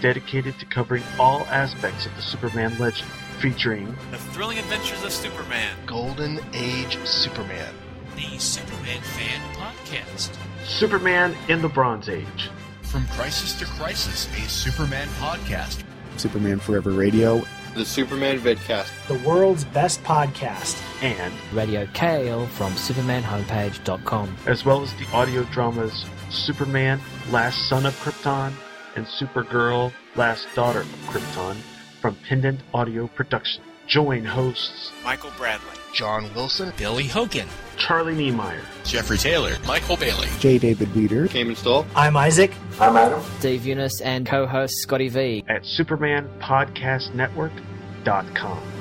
dedicated to covering all aspects of the Superman legend, featuring The thrilling adventures of Superman. Golden Age Superman. The Superman Fan Podcast. Superman in the Bronze Age, From Crisis to Crisis, a Superman podcast. Superman Forever Radio, The Superman Vidcast. the world's best podcast. and Radio KL from SupermanHomepage.com. as well as the audio dramas Superman, Last Son of Krypton, and Supergirl, Last Daughter of Krypton from Pendant Audio Production. Join hosts Michael Bradley. John Wilson, Billy Hogan. Charlie Niemeyer, Jeffrey Taylor, Michael Bailey. J. David Weter, Cayman Stoll. I'm Isaac. I'm Adam. Dave Younis and co-host Scotty V. at SupermanPodcastNetwork.com.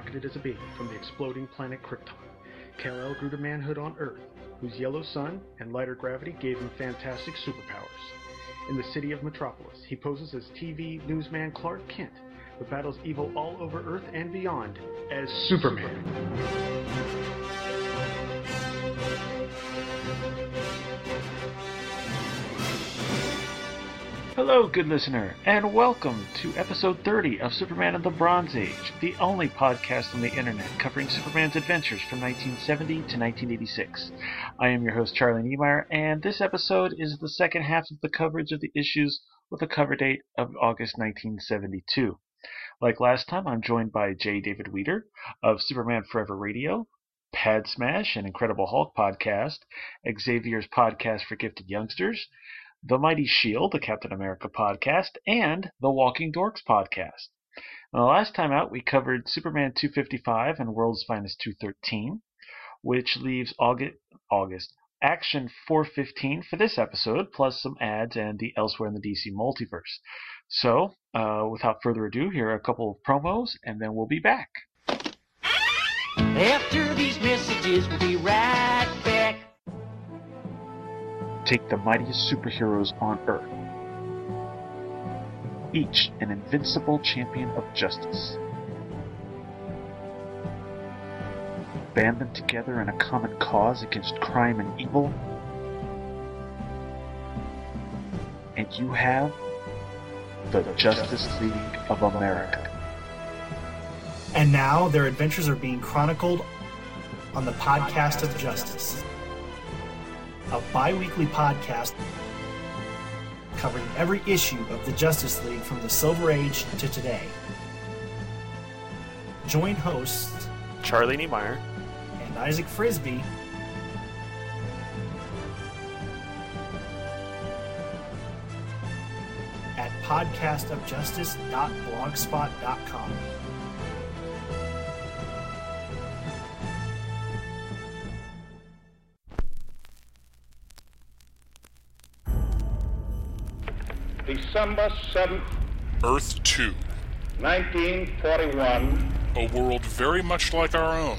Rocketed as a baby from the exploding planet Krypton, Kal-El grew to manhood on Earth, whose yellow sun and lighter gravity gave him fantastic superpowers. In the city of Metropolis, he poses as TV newsman Clark Kent, but battles evil all over Earth and beyond as Superman. Hello, good listener, and welcome to episode 30 of Superman in the Bronze Age, the only podcast on the internet covering Superman's adventures from 1970 to 1986. I am your host, Charlie Niemeyer, and this episode is the second half of the coverage of the issues with a cover date of August 1972. Like last time, I'm joined by J. David Weter of Superman Forever Radio, Pad Smash, an Incredible Hulk podcast, Xavier's podcast for gifted youngsters, The Mighty Shield, the Captain America podcast, and the Walking Dorks podcast. Now, the last time out, we covered Superman 255 and World's Finest 213, which leaves August, August Action 415 for this episode, plus some ads and the Elsewhere in the DC multiverse. So, uh, without further ado, here are a couple of promos, and then we'll be back. After these messages, we'll be right. Take the mightiest superheroes on Earth. Each an invincible champion of justice. Band them together in a common cause against crime and evil. And you have the Justice League of America. And now their adventures are being chronicled on the Podcast of Justice, a bi weekly podcast covering every issue of the Justice League from the Silver Age to today. Join hosts Charlie Niemeyer, and Isaac Frisby at podcastofjustice.blogspot.com. December 7th, Earth 2, 1941, a world very much like our own,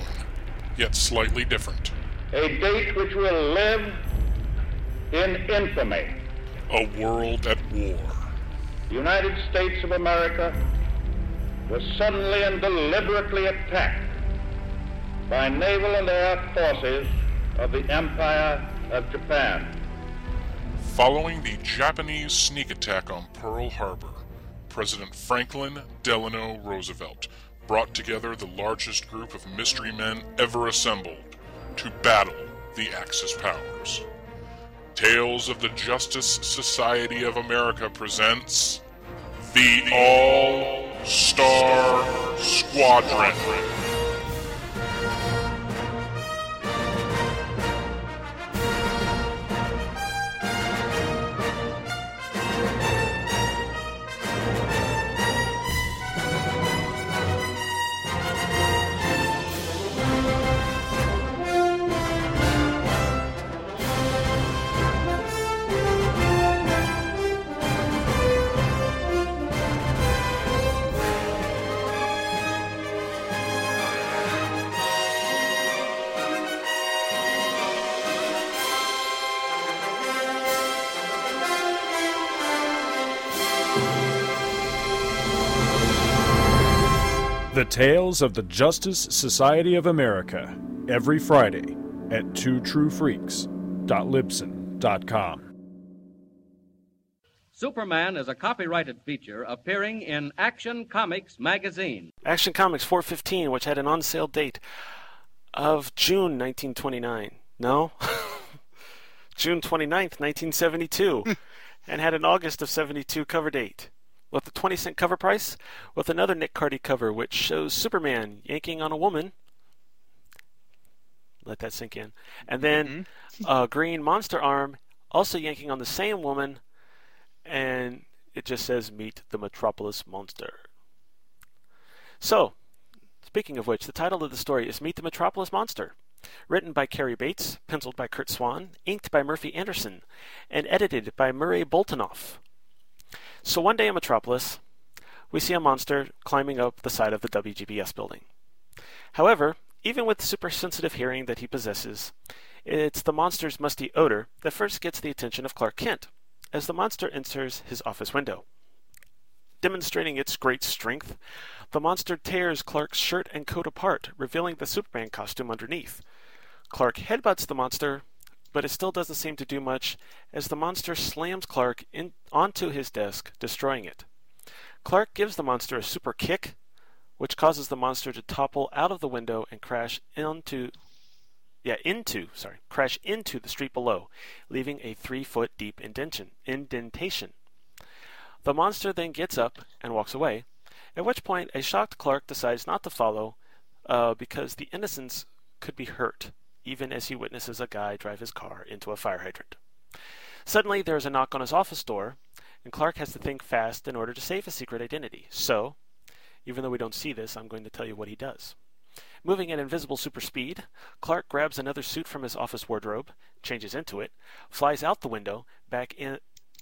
yet slightly different. a date which will live in infamy. A world at war. The United States of America was suddenly and deliberately attacked by naval and air forces of the Empire of Japan. Following the Japanese sneak attack on Pearl Harbor, President Franklin Delano Roosevelt brought together the largest group of mystery men ever assembled to battle the Axis powers. Tales of the Justice Society of America presents the All Star Squadron. The Tales of the Justice Society of America, every Friday at twotruefreaks.libsyn.com. Superman is a copyrighted feature appearing in Action Comics magazine. Action Comics 415, which had an on sale date of June 1929. No? June 29th, 1972, and had an August of 72 cover date. With a 20 cent cover price, with another Nick Cardy cover which shows Superman yanking on a woman. Let that sink in. And then mm-hmm. a green monster arm also yanking on the same woman and it just says Meet the Metropolis Monster. So, speaking of which, the title of the story is Meet the Metropolis Monster. Written by Cary Bates, penciled by Curt Swan, inked by Murphy Anderson, and edited by Murray Boltinoff. So one day in Metropolis, we see a monster climbing up the side of the WGBS building. However, even with the super sensitive hearing that he possesses, it's the monster's musty odor that first gets the attention of Clark Kent, as the monster enters his office window. Demonstrating its great strength, the monster tears Clark's shirt and coat apart, revealing the Superman costume underneath. Clark headbutts the monster, but it still doesn't seem to do much as the monster slams Clark in, onto his desk, destroying it. Clark gives the monster a super kick, which causes the monster to topple out of the window and crash into yeah, into, sorry, crash into the street below, leaving a three foot deep indentation. indentation. The monster then gets up and walks away, at which point a shocked Clark decides not to follow uh, because the innocents could be hurt, even as he witnesses a guy drive his car into a fire hydrant. Suddenly, there is a knock on his office door, and Clark has to think fast in order to save his secret identity. So, even though we don't see this, I'm going to tell you what he does. Moving at invisible super speed, Clark grabs another suit from his office wardrobe, changes into it, flies out the window, back in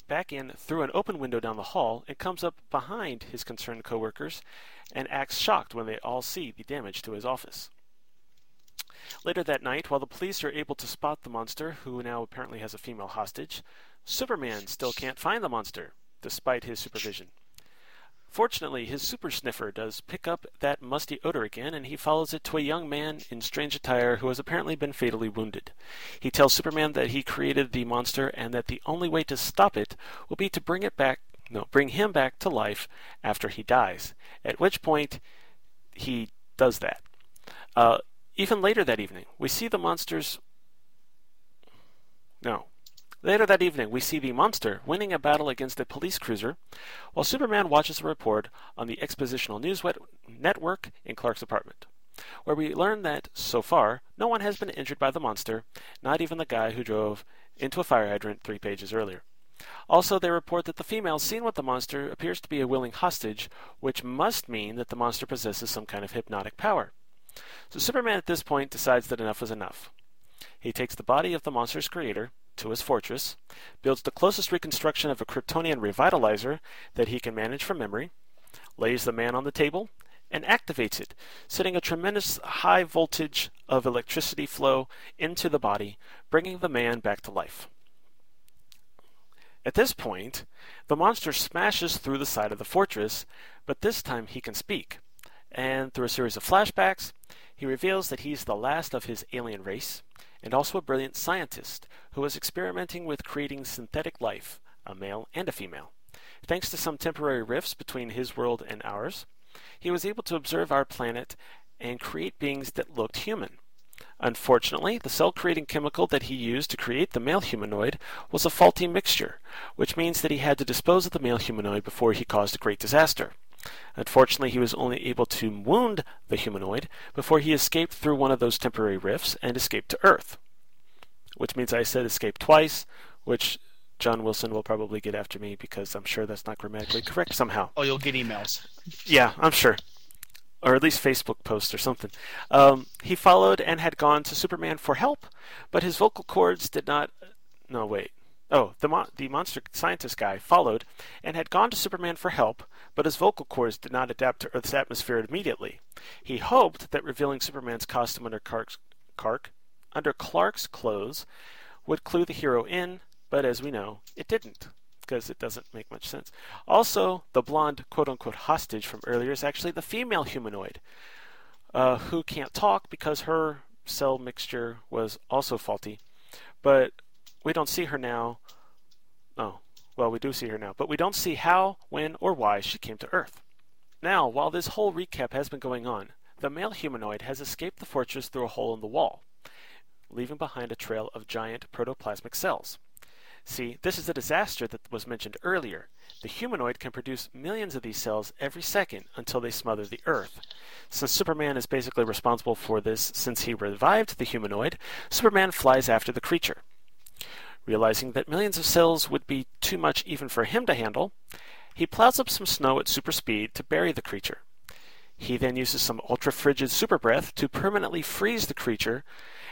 back in through an open window down the hall, and comes up behind his concerned coworkers and acts shocked when they all see the damage to his office. Later that night, while the police are able to spot the monster, who now apparently has a female hostage, Superman still can't find the monster, despite his supervision. Fortunately, his super sniffer does pick up that musty odor again, and he follows it to a young man in strange attire who has apparently been fatally wounded. He tells Superman that he created the monster and that the only way to stop it will be to bring it back no, bring him back to life after he dies. At which point he does that. Uh, even later that evening, we see the monsters no, Later that evening, we see the monster winning a battle against a police cruiser, while Superman watches a report on the Expositional News Network in Clark's apartment, where we learn that, so far, no one has been injured by the monster, not even the guy who drove into a fire hydrant three pages earlier. Also, they report that the female seen with the monster appears to be a willing hostage, which must mean that the monster possesses some kind of hypnotic power. So Superman at this point decides that enough is enough. He takes the body of the monster's creator, to his fortress, builds the closest reconstruction of a Kryptonian revitalizer that he can manage from memory, lays the man on the table, and activates it, setting a tremendous high voltage of electricity flow into the body, bringing the man back to life. At this point, the monster smashes through the side of the fortress, but this time he can speak. And through a series of flashbacks, he reveals that he's the last of his alien race, and also a brilliant scientist who was experimenting with creating synthetic life, a male and a female. Thanks to some temporary rifts between his world and ours, he was able to observe our planet and create beings that looked human. Unfortunately, the cell creating chemical that he used to create the male humanoid was a faulty mixture, which means that he had to dispose of the male humanoid before he caused a great disaster. Unfortunately, he was only able to wound the humanoid before he escaped through one of those temporary rifts and escaped to Earth. Which means I said escape twice, which John Wilson will probably get after me because I'm sure that's not grammatically correct somehow. Oh, you'll get emails. Yeah, I'm sure. Or at least Facebook posts or something. Um, he followed and had gone to Superman for help, but his vocal cords did not. No, wait. Oh, the, the monster scientist guy followed and had gone to Superman for help, but his vocal cords did not adapt to Earth's atmosphere immediately. He hoped that revealing Superman's costume under Clark's, Clark, under Clark's clothes would clue the hero in, but as we know, it didn't. because it doesn't make much sense. Also, the blonde quote unquote hostage from earlier is actually the female humanoid uh, who can't talk because her cell mixture was also faulty. But we don't see her now. Oh, well, we do see her now, but we don't see how, when, or why she came to Earth. Now, while this whole recap has been going on, the male humanoid has escaped the fortress through a hole in the wall, leaving behind a trail of giant protoplasmic cells. See, this is a disaster that was mentioned earlier. The humanoid can produce millions of these cells every second until they smother the Earth. Since Superman is basically responsible for this since he revived the humanoid, Superman flies after the creature. Realizing that millions of cells would be too much even for him to handle, he plows up some snow at super speed to bury the creature. He then uses some ultra frigid super breath to permanently freeze the creature,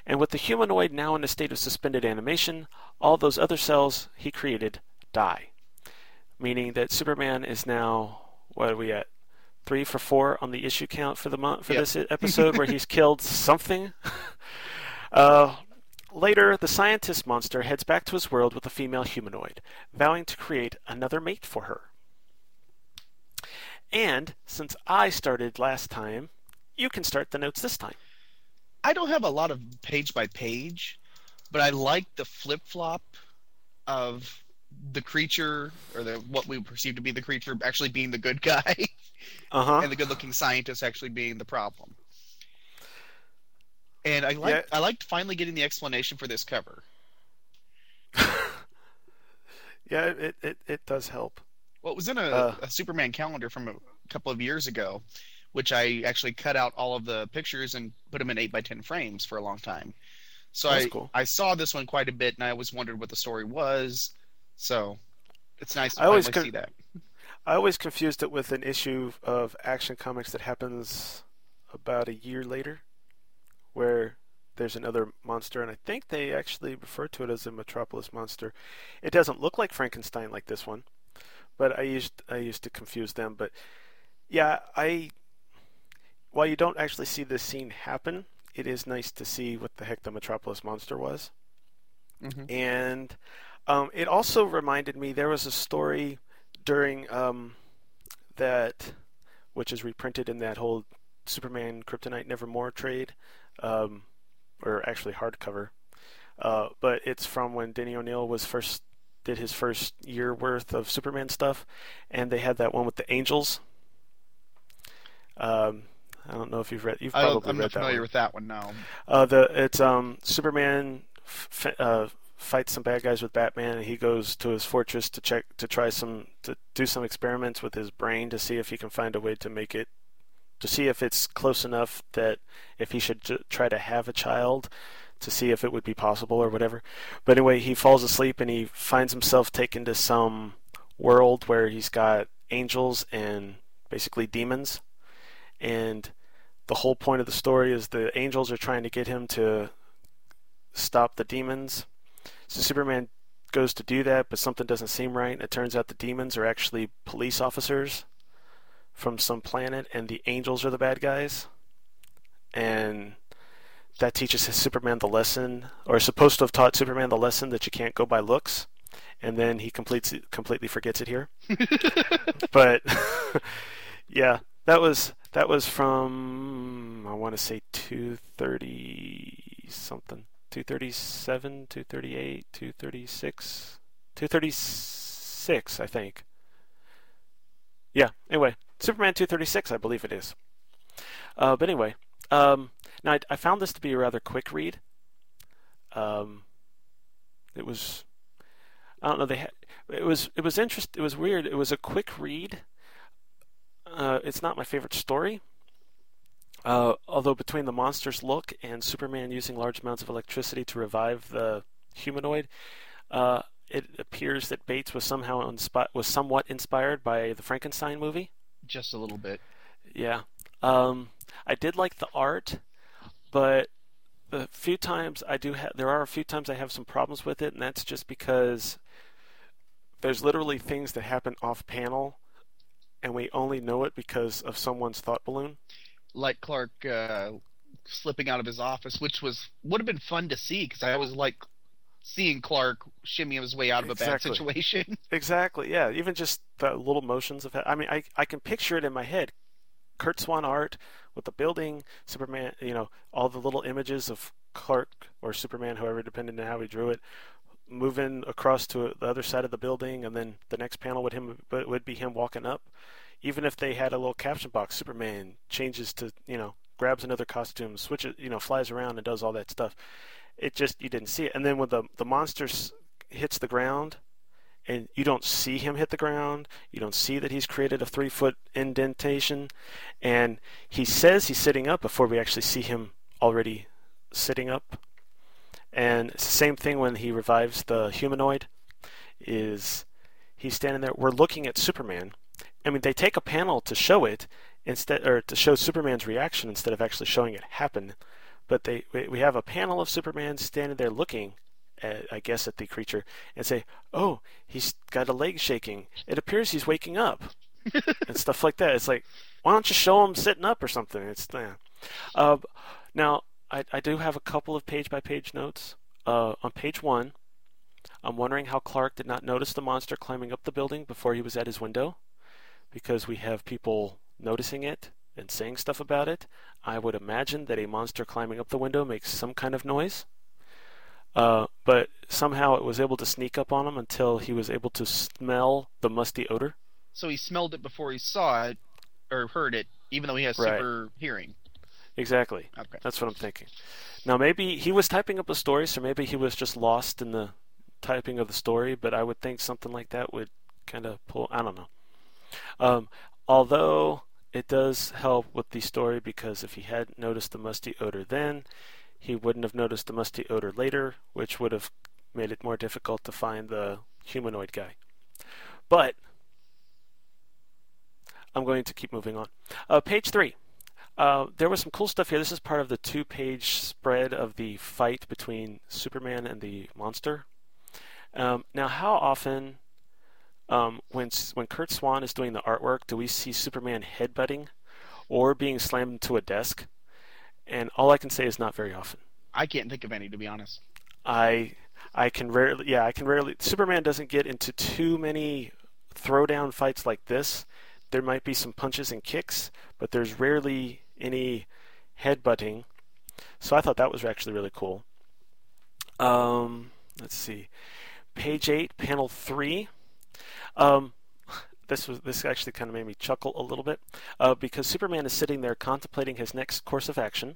and with the humanoid now in a state of suspended animation, all those other cells he created die. Meaning that Superman is now, what are we at? Three for four on the issue count for the month for Yep. this episode, where he's killed something. uh, later, the scientist monster heads back to his world with a female humanoid, vowing to create another mate for her. And since I started last time, you can start the notes this time. I don't have a lot of page by page, but I like the flip flop of the creature or the what we perceive to be the creature actually being the good guy, Uh-huh. and the good looking scientist actually being the problem. And I like Yeah. I liked finally getting the explanation for this cover. Yeah, it, it, it does help. Well, it was in a, Uh. a Superman calendar from a couple of years ago, which I actually cut out all of the pictures and put them in eight by ten frames for a long time. So I cool. I saw this one quite a bit, and I always wondered what the story was. So it's nice to I always finally con- see that. I always confused it with an issue of Action Comics that happens about a year later, where there's another monster, and I think they actually refer to it as a Metropolis monster. It doesn't look like Frankenstein like this one, but I used I used to confuse them. But yeah, I while you don't actually see this scene happen, it is nice to see what the heck the Metropolis monster was. Mhm. And um, it also reminded me there was a story during um, that, which is reprinted in that whole Superman Kryptonite Nevermore trade, um, or actually hardcover. Uh, but it's from when Denny O'Neil was first did his first year worth of Superman stuff, and they had that one with the angels. Um, I don't know if you've read. You've I probably don't, I'm read not familiar with that one now. Uh, the it's um Superman f- uh, fights some bad guys with Batman, and he goes to his fortress to check to try some to do some experiments with his brain to see if he can find a way to make it to see if it's close enough that if he should try to have a child to see if it would be possible or whatever. But anyway, he falls asleep and he finds himself taken to some world where he's got angels and basically demons. And the whole point of the story is the angels are trying to get him to stop the demons. So Superman goes to do that, but something doesn't seem right. And it turns out the demons are actually police officers from some planet, and the angels are the bad guys. And that teaches Superman the lesson, or is supposed to have taught Superman the lesson that you can't go by looks. And then he completes it, completely forgets it here. but yeah, that was that was from I want to say 230 something. 237, 238, 236, 236, I think. Yeah, anyway, Superman 236, I believe it is. Uh, but anyway, um, now I, I found this to be a rather quick read. Um, it was, I don't know, they had, it was, it was interest, it was weird. It was a quick read. Uh, it's not my favorite story. Uh, although between the monster's look and Superman using large amounts of electricity to revive the humanoid, uh, it appears that Bates was somehow inspi- was somewhat inspired by the Frankenstein movie. Just a little bit. Yeah, um, I did like the art, but the few times I do have, there are a few times I have some problems with it, and that's just because there's literally things that happen off panel, and we only know it because of someone's thought balloon. Like Clark uh, slipping out of his office, which was would have been fun to see because I always like seeing Clark shimmy his way out of exactly. a bad situation. exactly. Yeah. Even just the little motions of. I mean, I I can picture it in my head. Curt Swan art with the building, Superman. You know, all the little images of Clark or Superman, whoever, depending on how he drew it, moving across to the other side of the building, and then the next panel would him would be him walking up. Even if they had a little caption box, Superman changes to you know grabs another costume, switches, you know, flies around and does all that stuff. It just you didn't see it, and then when the the monster hits the ground, and you don't see him hit the ground, you don't see that he's created a three foot indentation, and he says he's sitting up before we actually see him already sitting up. And it's the same thing when he revives the humanoid. Is he's standing there? We're looking at Superman. I mean, they take a panel to show it instead, or to show Superman's reaction instead of actually showing it happen. But they we have a panel of Superman standing there looking, at, I guess, at the creature and say, "Oh, he's got a leg shaking. It appears he's waking up," and stuff like that. It's like, why don't you show him sitting up or something? It's yeah. Uh, now I, I do have a couple of page by page notes. Uh, on page one, I'm wondering how Clark did not notice the monster climbing up the building before he was at his window, because we have people noticing it and saying stuff about it. I would imagine that a monster climbing up the window makes some kind of noise. Uh, but somehow it was able to sneak up on him until he was able to smell the musty odor. So he smelled it before he saw it or heard it, even though he has Right. super hearing. Exactly. Okay. That's what I'm thinking. Now maybe he was typing up a story, so maybe he was just lost in the typing of the story. But I would think something like that would kind of pull. I don't know. Um, although it does help with the story because if he had noticed the musty odor then, he wouldn't have noticed the musty odor later, which would have made it more difficult to find the humanoid guy. But I'm going to keep moving on. Uh, page three. Uh, there was some cool stuff here. This is part of the two page spread of the fight between Superman and the monster. Um, now, how often, um, when, when Curt Swan is doing the artwork, do we see Superman headbutting or being slammed into a desk? And all I can say is not very often. I can't think of any, to be honest. I I can rarely yeah I can rarely Superman doesn't get into too many throwdown fights like this. There might be some punches and kicks, but there's rarely any headbutting. So I thought that was actually really cool. Um, let's see, page eight, panel three. Um, this was this actually kind of made me chuckle a little bit uh, because Superman is sitting there contemplating his next course of action,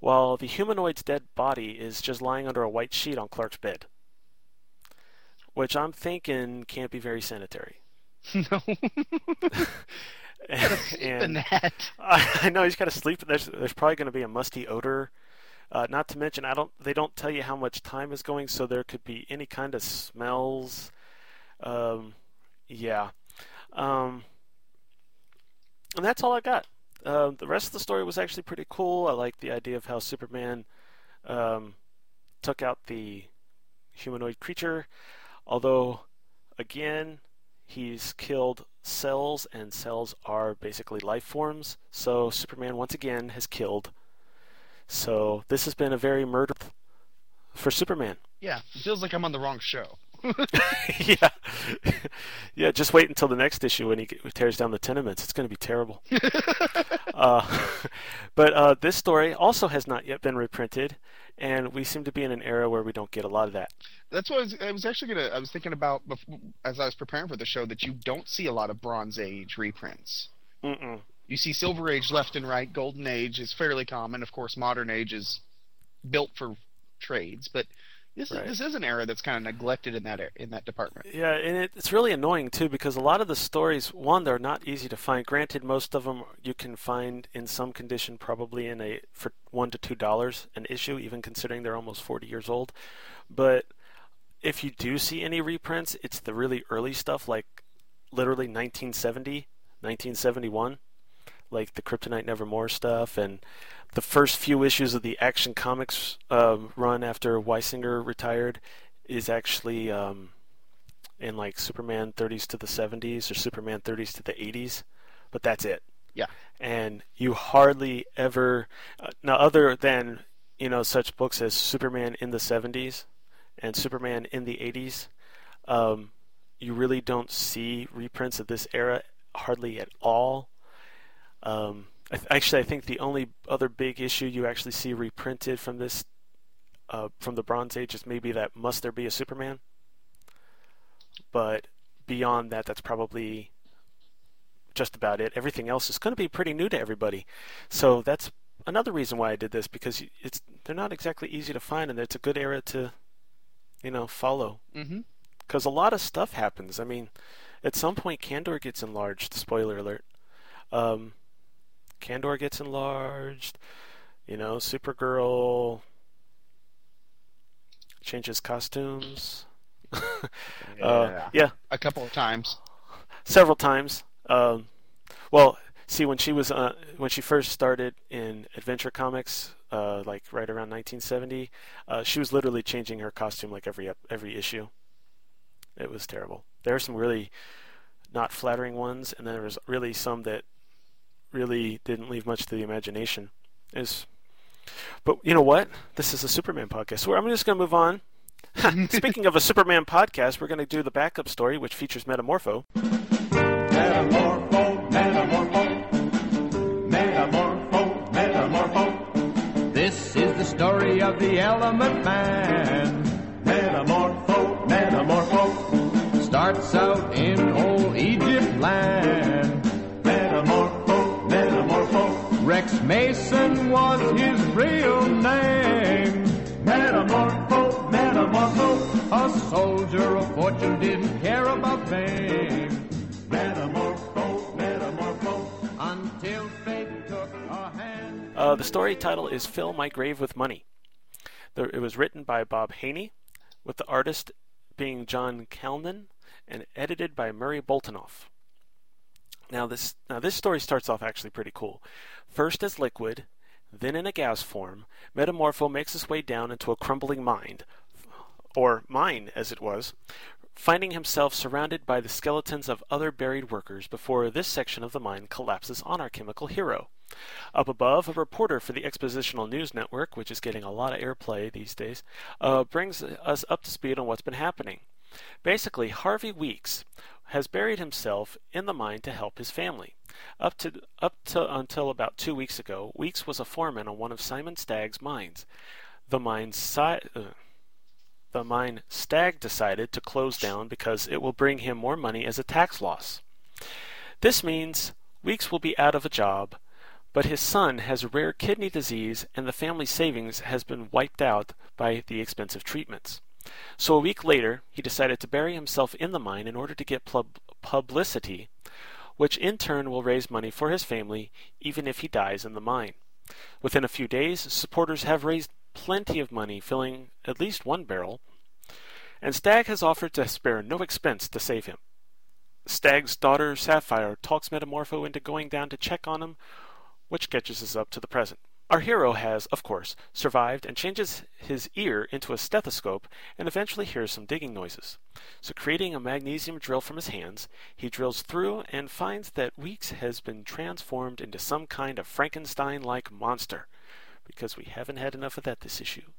while the humanoid's dead body is just lying under a white sheet on Clark's bed, which I'm thinking can't be very sanitary. No. in that. I, I know he's got to sleep. There's there's probably going to be a musty odor. Uh, not to mention, I don't. They don't tell you how much time is going, so there could be any kind of smells. Um, yeah. Um, and that's all I got. Uh, the rest of the story was actually pretty cool. I like the idea of how Superman um, took out the humanoid creature, although, again, he's killed cells, and cells are basically life forms. So Superman once again has killed. So this has been a very murder for Superman. Yeah, it feels like I'm on the wrong show. yeah, yeah. Just wait until the next issue when he tears down the tenements. It's going to be terrible. uh, but uh, this story also has not yet been reprinted, and we seem to be in an era where we don't get a lot of that. That's what I was, I was actually gonna. I was thinking about before, as I was preparing for the show that you don't see a lot of Bronze Age reprints. Mm-mm. You see Silver Age left and right. Golden Age is fairly common. Of course, Modern Age is built for trades, but this Right. is, this is an era that's kind of neglected in that in that department. Yeah, and it, it's really annoying too because a lot of the stories, one, they're not easy to find. Granted, most of them you can find in some condition, probably in a for one to two dollars an issue, even considering they're almost forty years old. But if you do see any reprints, it's the really early stuff, like literally 1970, 1971, like the Kryptonite Nevermore stuff, and the first few issues of the Action Comics um, run after Weisinger retired is actually um, in like Superman 30s to the 70s or Superman 30s to the 80s, but that's it. Yeah. And you hardly ever uh, now other than you know such books as Superman in the 70s and Superman in the 80s, um, you really don't see reprints of this era hardly at all. Um, I th- actually, I think the only other big issue you actually see reprinted from this, uh, from the Bronze Age, is maybe that "Must There Be a Superman." But beyond that, that's probably just about it. Everything else is going to be pretty new to everybody, so that's another reason why I did this because it's they're not exactly easy to find, and it's a good era to, you know, follow. Mm-hmm. Because a lot of stuff happens. I mean, at some point, Kandor gets enlarged. Spoiler alert. Um, Kandor gets enlarged. You know, Supergirl changes costumes. yeah. Uh, yeah, a couple of times. Several times. Um, well, see, when she was uh, when she first started in Adventure Comics, uh, like right around 1970, uh, she was literally changing her costume like every every issue. It was terrible. There are some really not flattering ones, and then there was really some that really didn't leave much to the imagination. Is but you know what? This is a Superman podcast, so I'm just going to move on. Speaking of a Superman podcast, we're going to do the backup story, which features Metamorpho. Metamorpho, metamorpho, metamorpho, metamorpho. This is the story of the Element Man. Metamorpho, metamorpho. Starts out in old Egypt land. Mason was his real name. Metamorpho, metamorpho. A soldier of fortune didn't care about fame. Metamorpho, metamorpho. Until fate took a hand. Uh, the story title is Fill My Grave with Money. It was written by Bob Haney, with the artist being John Calnan, and edited by Murray Boltinoff. Now this now this story starts off actually pretty cool. First as liquid, then in a gas form, Metamorpho makes his way down into a crumbling mine, or mine as it was, finding himself surrounded by the skeletons of other buried workers before this section of the mine collapses on our chemical hero. Up above, a reporter for the Expositional News Network, which is getting a lot of airplay these days, uh, brings us up to speed on what's been happening. Basically, Harvey Weeks has buried himself in the mine to help his family. Up to up to until about two weeks ago, Weeks was a foreman on one of Simon Stagg's mines. The mine si- uh, the mine Stagg decided to close down because it will bring him more money as a tax loss. This means Weeks will be out of a job, but his son has rare kidney disease and the family savings has been wiped out by the expensive treatments. So a week later, he decided to bury himself in the mine in order to get pub- publicity, which in turn will raise money for his family even if he dies in the mine. Within a few days, supporters have raised plenty of money, filling at least one barrel, and Stagg has offered to spare no expense to save him. Stagg's daughter Sapphire talks Metamorpho into going down to check on him, which catches us up to the present. Our hero has, of course, survived and changes his ear into a stethoscope and eventually hears some digging noises. So, creating a magnesium drill from his hands, he drills through and finds that Weeks has been transformed into some kind of Frankenstein like monster. Because we haven't had enough of that this issue.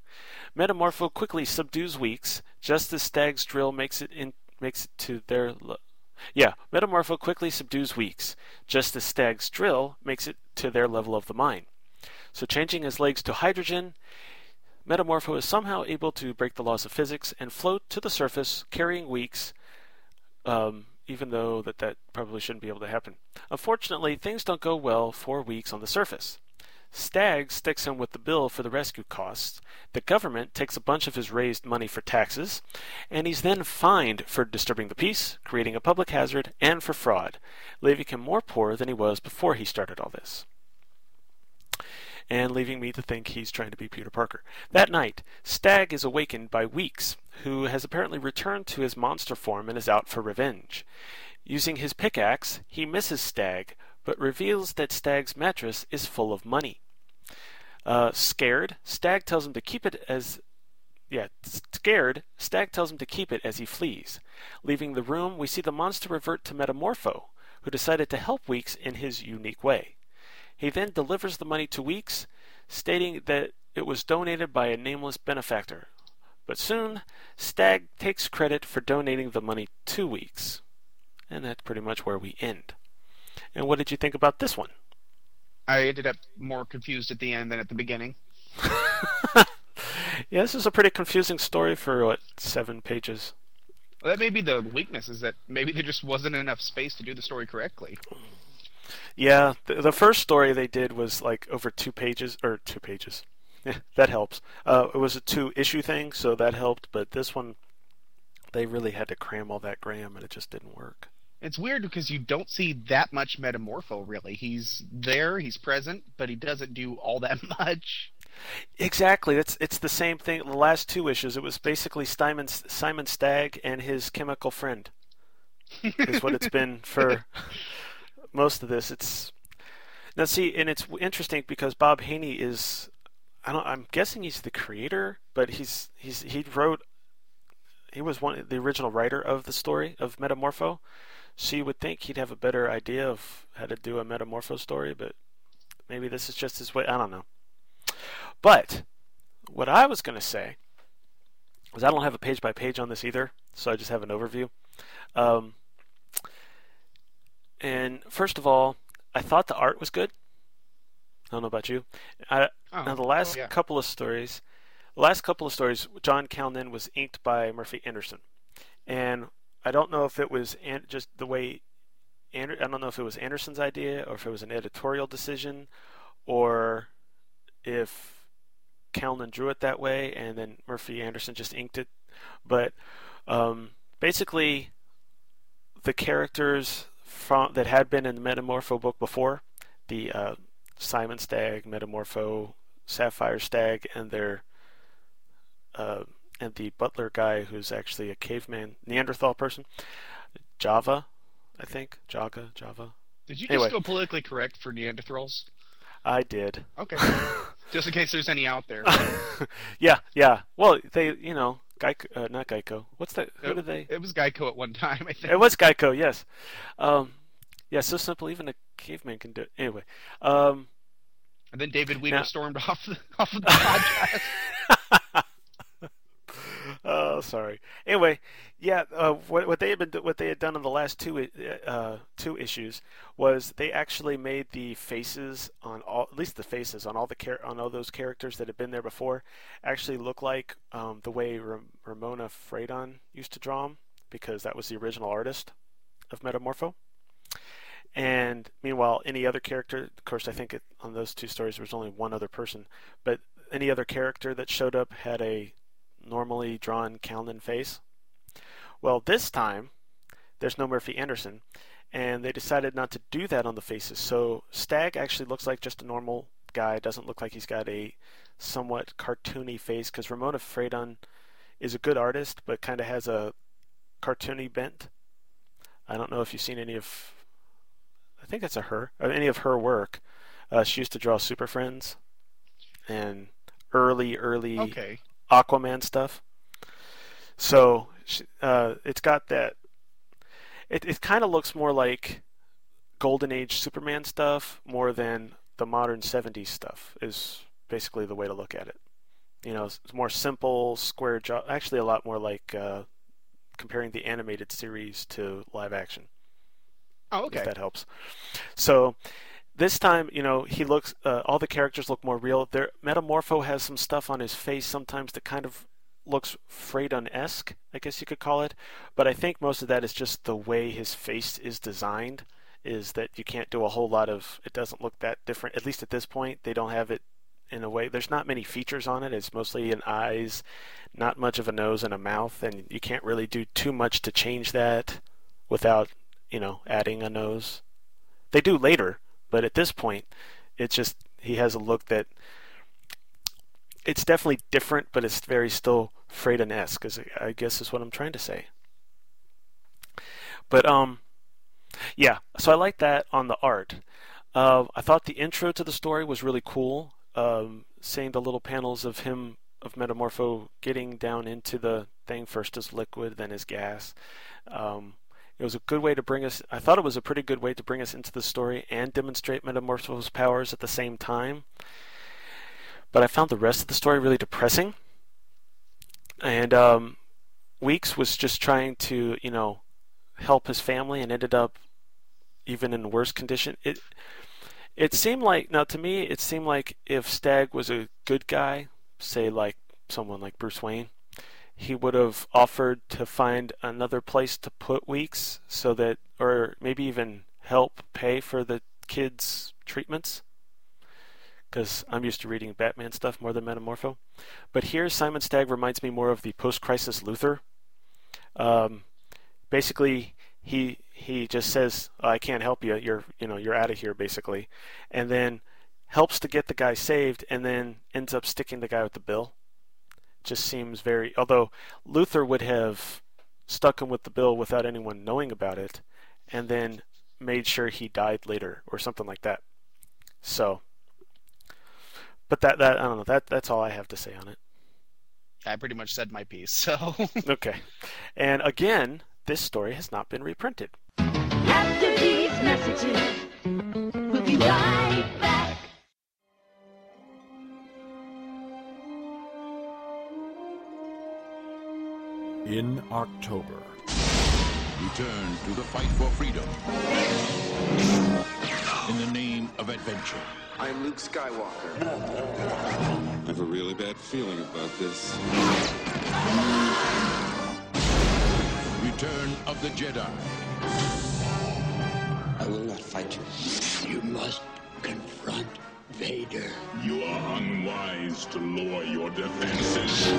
Metamorpho quickly subdues Weeks, just as Stagg's drill makes it in, makes it to their lo- yeah, Metamorpho quickly subdues Weeks, just as Stagg's drill makes it to their level of the mine. So, changing his legs to hydrogen, Metamorpho is somehow able to break the laws of physics and float to the surface, carrying Weeks, um, even though that, that probably shouldn't be able to happen. Unfortunately, things don't go well for Weeks on the surface. Stagg sticks him with the bill for the rescue costs. The government takes a bunch of his raised money for taxes, and he's then fined for disturbing the peace, creating a public hazard, and for fraud, leaving him more poor than he was before he started all this and leaving me to think he's trying to be Peter Parker. That night, Stagg is awakened by Weeks, who has apparently returned to his monster form and is out for revenge. Using his pickaxe, he misses Stagg, but reveals that Stagg's mattress is full of money. Uh, scared, Stagg tells him to keep it as yeah, scared, Stagg tells him to keep it as he flees. Leaving the room, we see the monster revert to Metamorpho, who decided to help Weeks in his unique way. He then delivers the money to Weeks, stating that it was donated by a nameless benefactor. But soon, Stagg takes credit for donating the money to weeks. And that's pretty much where we end. And what did you think about this one? I ended up more confused at the end than at the beginning. yeah, this is a pretty confusing story for what seven pages. Well, that may be the weakness is that maybe there just wasn't enough space to do the story correctly. Yeah, the, the first story they did was like over two pages or two pages. Yeah, that helps. Uh, it was a two issue thing, so that helped. But this one, they really had to cram all that Graham, and it just didn't work. It's weird because you don't see that much Metamorpho really. He's there, he's present, but he doesn't do all that much. Exactly. It's it's the same thing. The last two issues, it was basically Simon Simon Stagg and his chemical friend. is what it's been for most of this. It's now see, and it's interesting because Bob Haney is. I don't. I'm guessing he's the creator, but he's he's he wrote. He was one the original writer of the story of Metamorpho, so you would think he'd have a better idea of how to do a Metamorpho story, but maybe this is just his way. I don't know. But what I was going to say was I don't have a page by page on this either, so I just have an overview. Um, and first of all, I thought the art was good. I don't know about you. I, oh, now the last yeah. couple of stories, last couple of stories, John Calnan was inked by Murphy Anderson, and I don't know if it was an, just the way. I don't know if it was Anderson's idea or if it was an editorial decision, or if Calnan drew it that way and then Murphy Anderson just inked it. But um, basically, the characters from that had been in the Metamorpho book before, the uh, Simon Stagg, Metamorpho, Sapphire Stagg, and their uh, and the butler guy who's actually a caveman Neanderthal person, Java, I think Jaga Java. Did you Anyway. just go politically correct for Neanderthals? I did. Okay. just in case there's any out there. yeah, yeah. Well, they, you know, Geico, uh, not Geico. What's that? Who it, did they? It was Geico at one time, I think. It was Geico, yes. Um, yeah, so simple. Even a caveman can do it. Anyway, um, And then David Weter Now- stormed off the, off of the podcast. oh, sorry. Anyway, yeah. Uh, what what they had been what they had done in the last two uh, two issues was they actually made the faces on all at least the faces on all the char- on all those characters that had been there before actually look like um, the way Ram- Ramona Fradon used to draw them because that was the original artist of Metamorpho. And meanwhile, any other character, of course, I think it, on those two stories there was only one other person, but any other character that showed up had a normally drawn Calnan face. Well, this time there's no Murphy Anderson, and they decided not to do that on the faces. So Stagg actually looks like just a normal guy. Doesn't look like he's got a somewhat cartoony face because Ramona Fradon is a good artist, but kind of has a cartoony bent. I don't know if you've seen any of. I think that's a her. Or any of her work. Uh, she used to draw Super Friends, and early, early Okay. Aquaman stuff. So uh, it's got that. It it kind of looks more like Golden Age Superman stuff more than the modern '70s stuff. Is basically the way to look at it. You know, it's more simple, square jaw. Actually, a lot more like uh, comparing the animated series to live action Oh, okay. if that helps. So this time, you know, he looks. Uh, all the characters look more real. There, Metamorpho has some stuff on his face sometimes that kind of looks Fradon-esque, I guess you could call it. But I think most of that is just the way his face is designed. Is that you can't do a whole lot of. It doesn't look that different. At least at this point, they don't have it in a way. There's not many features on it. It's mostly an eyes, not much of a nose and a mouth, and you can't really do too much to change that without you know, adding a nose. They do later, but at this point, it's just he has a look that it's definitely different, but it's very still Fradon-esque, is I guess is what I'm trying to say. But um, yeah. So I like that on the art. Uh, I thought the intro to the story was really cool. Um, seeing the little panels of him of Metamorpho getting down into the thing first as liquid, then as gas. Um, it was a good way to bring us. I thought it was a pretty good way to bring us into the story and demonstrate Metamorpho's powers at the same time. But I found the rest of the story really depressing. and um, Weeks was just trying to, you know, help his family, and ended up even in worse condition. It it seemed like now to me, it seemed like if Stagg was a good guy, say like someone like Bruce Wayne, he would have offered to find another place to put Weeks, so that, or maybe even help pay for the kids' treatments because I'm used to reading Batman stuff more than Metamorpho. But here, Simon Stagg reminds me more of the post-crisis Luthor. Um, basically, he he just says, "I can't help you. You're you know you're out of here," basically, and then helps to get the guy saved, and then ends up sticking the guy with the bill. Just seems very. Although Luthor would have stuck him with the bill without anyone knowing about it, and then made sure he died later or something like that. So but that that I don't know. That that's all I have to say on it. I pretty much said my piece. So okay, and again, this story has not been reprinted. After these messages, we'll be right back. In October. Return to the fight for freedom. In the name of adventure. I am Luke Skywalker. I have a really bad feeling about this. Return of the Jedi. I will not fight you. You must confront Vader. You are unwise to lower your defenses.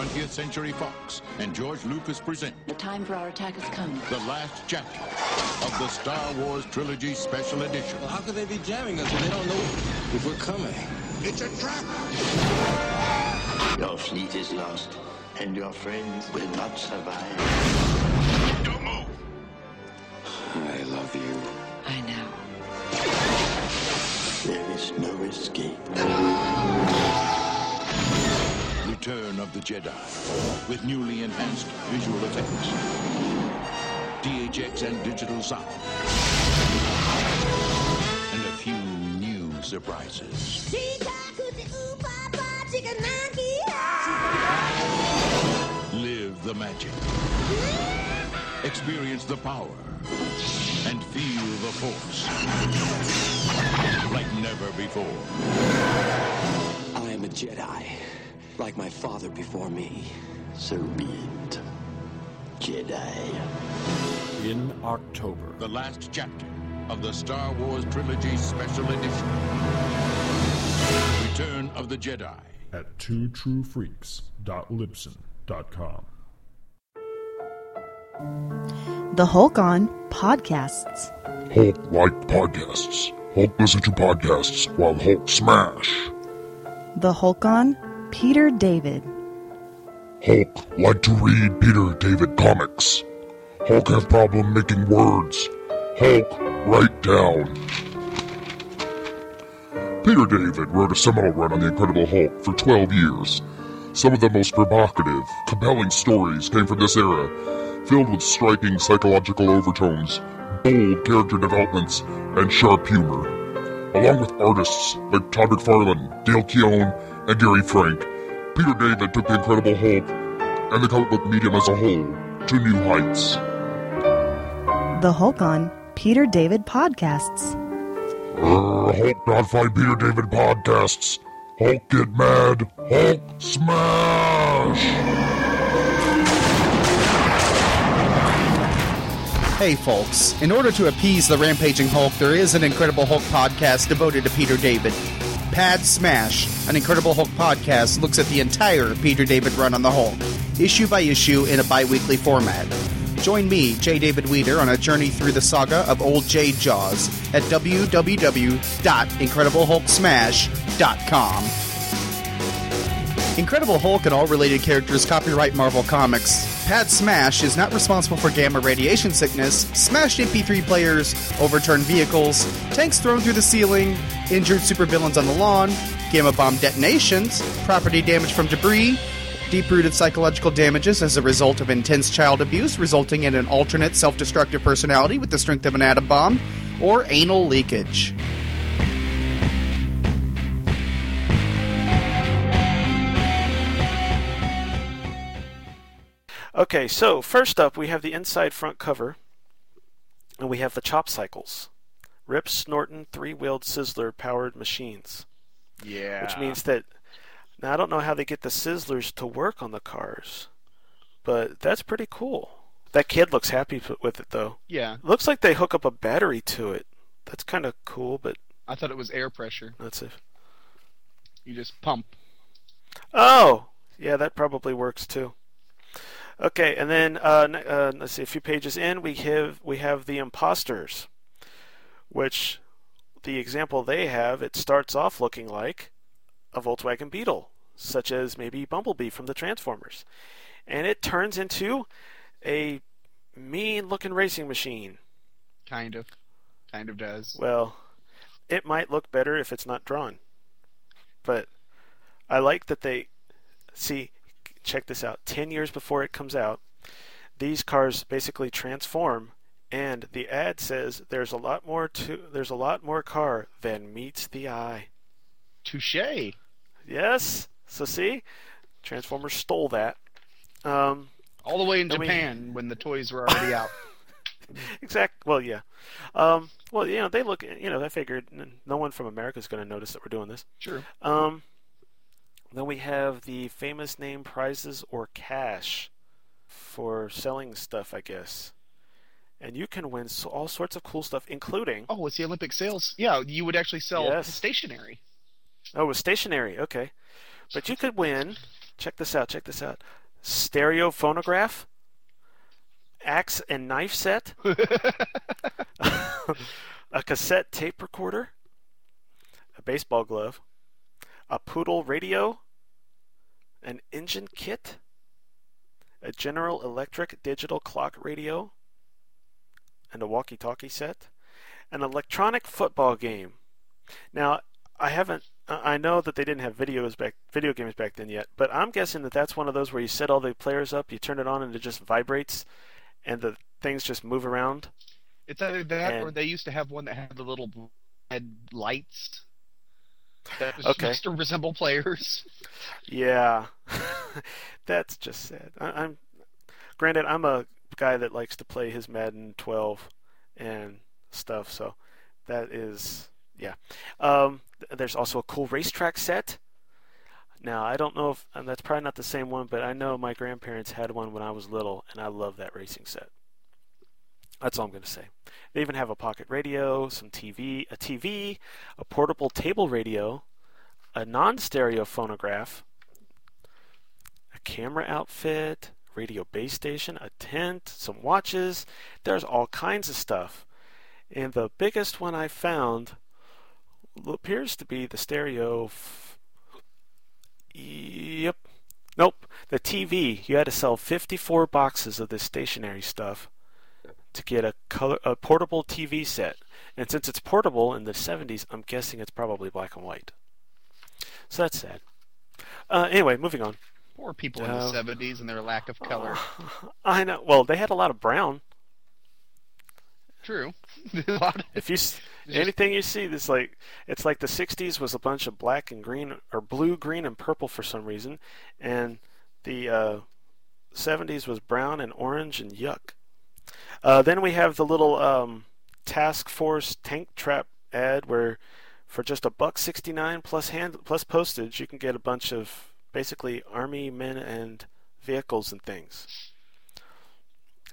20th Century Fox and George Lucas present The time for our attack has come. the last chapter of the Star Wars Trilogy Special Edition. Well, how could they be jamming us if they don't know if we're coming? It's a trap! Your fleet is lost, and your friends will not survive. Don't move! I love you. I know. There is no escape. Return of the Jedi with newly enhanced visual effects, THX and digital sound, and a few new surprises. Live the magic. Experience the power. And feel the force. Like never before. I am a Jedi, like my father before me. So be it. Jedi. In October. The last chapter of the Star Wars Trilogy Special Edition. Return of the Jedi. At twotruefreaks.libsyn.com. The Hulk On Podcasts. Hulk like podcasts. Hulk listen to podcasts while Hulk smash. The Hulk On Peter David. Hulk like to read Peter David comics. Hulk have problem making words. Hulk write down. Peter David wrote a seminal run on the Incredible Hulk for 12 years. Some of the most provocative, compelling stories came from this era, filled with striking psychological overtones, bold character developments, and sharp humor. Along with artists like Todd McFarlane, Dale Keown, and Gary Frank, Peter David took the Incredible Hulk and the comic book medium as a whole to new heights. The Hulk On Peter David Podcasts. Uh, Hulk not fight Peter David podcasts. Hulk get mad. Hulk smash. Hey, folks. In order to appease the rampaging Hulk, there is an Incredible Hulk podcast devoted to Peter David. Pad Smash, an Incredible Hulk podcast, looks at the entire Peter David run on the Hulk, issue by issue in a bi weekly format. Join me, J. David Weter, on a journey through the saga of Old Jade Jaws at www.incrediblehulksmash.com. Incredible Hulk and all related characters copyright Marvel Comics. Pad Smash is not responsible for gamma radiation sickness, smashed MP3 players, overturned vehicles, tanks thrown through the ceiling, injured supervillains on the lawn, gamma bomb detonations, property damage from debris, deep rooted psychological damages as a result of intense child abuse resulting in an alternate self destructive personality with the strength of an atom bomb, or anal leakage. Okay, so first up, we have the inside front cover, and we have the chop cycles. Rip Snorton three wheeled Sizzler powered machines. Yeah. Which means that. Now, I don't know how they get the Sizzlers to work on the cars, but that's pretty cool. That kid looks happy with it, though. Yeah. Looks like they hook up a battery to it. That's kind of cool, but I thought it was air pressure. that's it. You just pump. Oh, yeah, that probably works too. Okay, and then uh, uh, let's see. A few pages in, we have we have the imposters, which the example they have it starts off looking like a Volkswagen Beetle, such as maybe Bumblebee from the Transformers, and it turns into a mean-looking racing machine. Kind of. Kind of does. Well, it might look better if it's not drawn. But I like that they see check this out. 10 years before it comes out, these cars basically transform and the ad says there's a lot more to there's a lot more car than meets the eye. Touche. Yes. So see, Transformers stole that. Um, All the way in then we- Japan when the toys were already out. exact. Well, yeah. Um, well, you know, they look. You know, I figured no one from America is going to notice that we're doing this. Sure. Um, then we have the famous name prizes or cash for selling stuff, I guess. And you can win so, all sorts of cool stuff, including. Oh, it's the Olympic sales. Yeah, you would actually sell Yes. stationery. Oh, it was stationary. Okay, but you could win. Check this out. Check this out. Stereo phonograph, axe and knife set, a cassette tape recorder, a baseball glove, a poodle radio, an engine kit, a General Electric digital clock radio, and a walkie-talkie set, an electronic football game. Now, I haven't. I I know that they didn't have videos back, video games back then yet, but I'm guessing that that's one of those where you set all the players up, you turn it on, and it just vibrates, and the things just move around. It's either that or they used to have one that had the little red lights. That Okay. supposed to resemble players. Yeah, that's just sad. I, I'm granted I'm a guy that likes to play his Madden 12 and stuff, so that is yeah. Um, th- there's also a cool racetrack set. Now I don't know if and that's probably not the same one, but I know my grandparents had one when I was little, and I love that racing set. That's all I'm going to say. They even have a pocket radio, some TV, a TV, a portable table radio, a non-stereo phonograph, a camera outfit, radio base station, a tent, some watches. There's all kinds of stuff. And the biggest one I found appears to be the stereo. F- yep. Nope. The TV. You had to sell 54 boxes of this stationary stuff to get a color a portable TV set. And since it's portable in the 70s, I'm guessing it's probably black and white. So that's sad. Uh, anyway, moving on. Poor people in Um, the '70s and their lack of color. I know. Well, they had a lot of brown. True. A lot of- If you s- It's just- anything you see, this like it's like the '60s was a bunch of black and green or blue, green, and purple for some reason, and the uh, '70s was brown and orange and yuck. Uh, then we have the little um, task force tank trap ad where for just a buck 69 plus hand plus postage you can get a bunch of basically army men and vehicles and things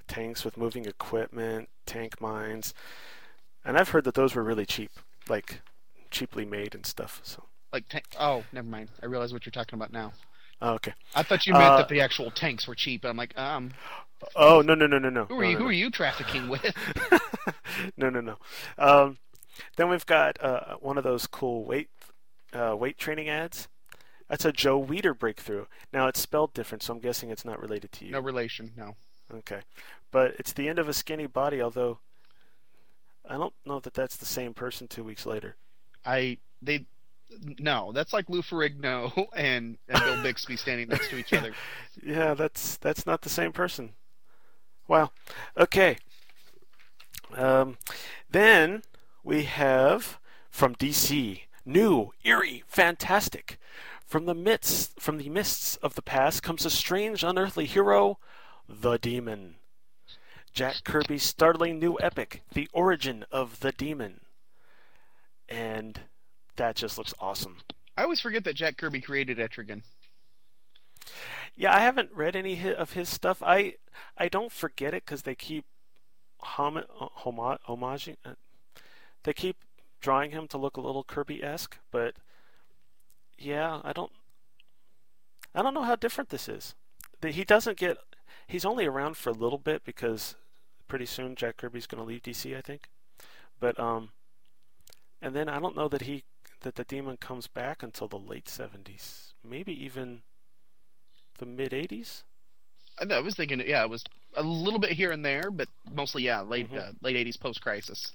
tanks with moving equipment tank mines and i've heard that those were really cheap like cheaply made and stuff so like tank. Oh, never mind. I realize what you're talking about now. Oh, okay I thought you meant Uh, that the actual tanks were cheap. I'm like, um, oh no no no no no who are No, you? no, Who no. are you trafficking with? no, no, no. Um, then we've got uh, one of those cool weight uh, weight training ads. That's a Joe Weider breakthrough. Now it's spelled different, so I'm guessing it's not related to you. no relation. No. Okay, but it's the end of a skinny body. Although I don't know that that's the same person two weeks later. I they no. That's like Lou Ferrigno and and Bill Bixby standing next to each other. Yeah, that's that's not the same person. Wow. Okay. Um, then we have from DC, new, eerie, fantastic. From the midst, from the mists of the past comes a strange, unearthly hero, The Demon. Jack Kirby's startling new epic, The Origin of the Demon. And that just looks awesome. I always forget that Jack Kirby created Etrigan. Yeah, I haven't read any of his stuff. I I don't forget it because they keep hom- homo- homaging. uh, They keep drawing him to look a little Kirby-esque, but yeah, I don't. I don't know how different this is. He doesn't get. He's only around for a little bit because pretty soon Jack Kirby's going to leave DC, I think. But um, and then I don't know that he that the demon comes back until the late seventies, maybe even the mid '80s. I, I was thinking, yeah, it was a little bit here and there, but mostly, yeah, late Mhm. uh, late '80s post crisis.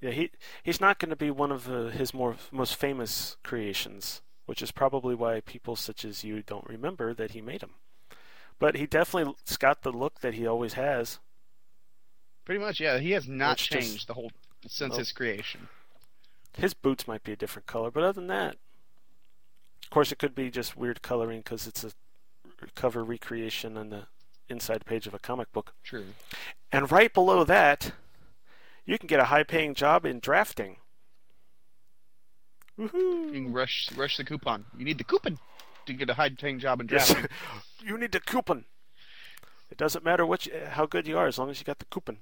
Yeah, he he's not going to be one of uh, his more most famous creations, which is probably why people such as you don't remember that he made him. But he definitely's got the look that he always has. Pretty much, yeah. He has not Which just- changed the whole since Nope. his creation. His boots might be a different color, but other than that, of course, it could be just weird coloring because it's a cover recreation on the inside page of a comic book. True. And right below that, you can get a high-paying job in drafting. You can rush rush the coupon. You need the coupon to get a high paying job in Yes. drafting. you need the coupon. It doesn't matter what you, how good you are as long as you got the coupon.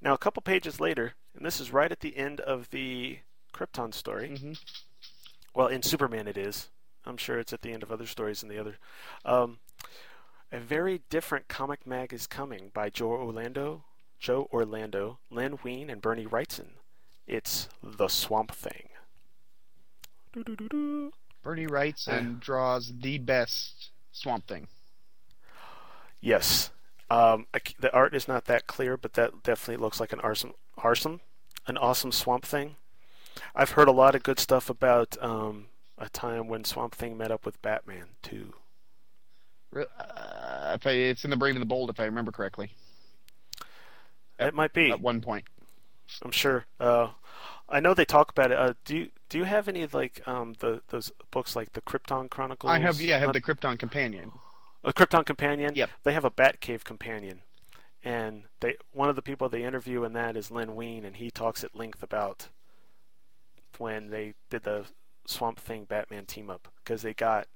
Now, a couple pages later, and this is right at the end of the Krypton story. Mm-hmm. Well, in Superman it is. I'm sure it's at the end of other stories in the other. Um, a very different comic mag is coming by Joe Orlando, Joe Orlando, Len Wein, and Bernie Wrightson. It's The Swamp Thing. Doo-doo-doo-doo. Bernie writes and draws the best Swamp Thing. Yes. Um, I c the art is not that clear, but that definitely looks like an awesome, awesome, an awesome Swamp Thing. I've heard a lot of good stuff about um, a time when Swamp Thing met up with Batman too. Uh, if I, it's in the Brave and the Bold, if I remember correctly. It might be at one point. I'm sure. Uh, I know they talk about it. Uh, do you do you have any like um, the those books like the Krypton Chronicles? I have, yeah, I have Not- the Krypton Companion. a Krypton companion. Yep. They have a Batcave companion, and they one of the people they interview in that is Len Wein, and he talks at length about when they did the Swamp Thing Batman team up because they got.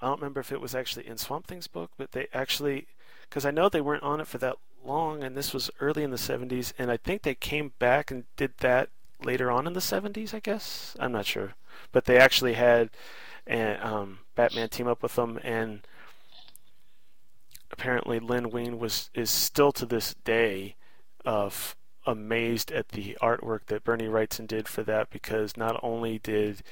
I don't remember if it was actually in Swamp Thing's book, but they actually, because I know they weren't on it for that long, and this was early in the 70s, and I think they came back and did that later on in the 70s, I guess. I'm not sure. But they actually had an um, Batman team up with them, and apparently Len Wein was is still to this day of amazed at the artwork that Bernie Wrightson did for that because not only did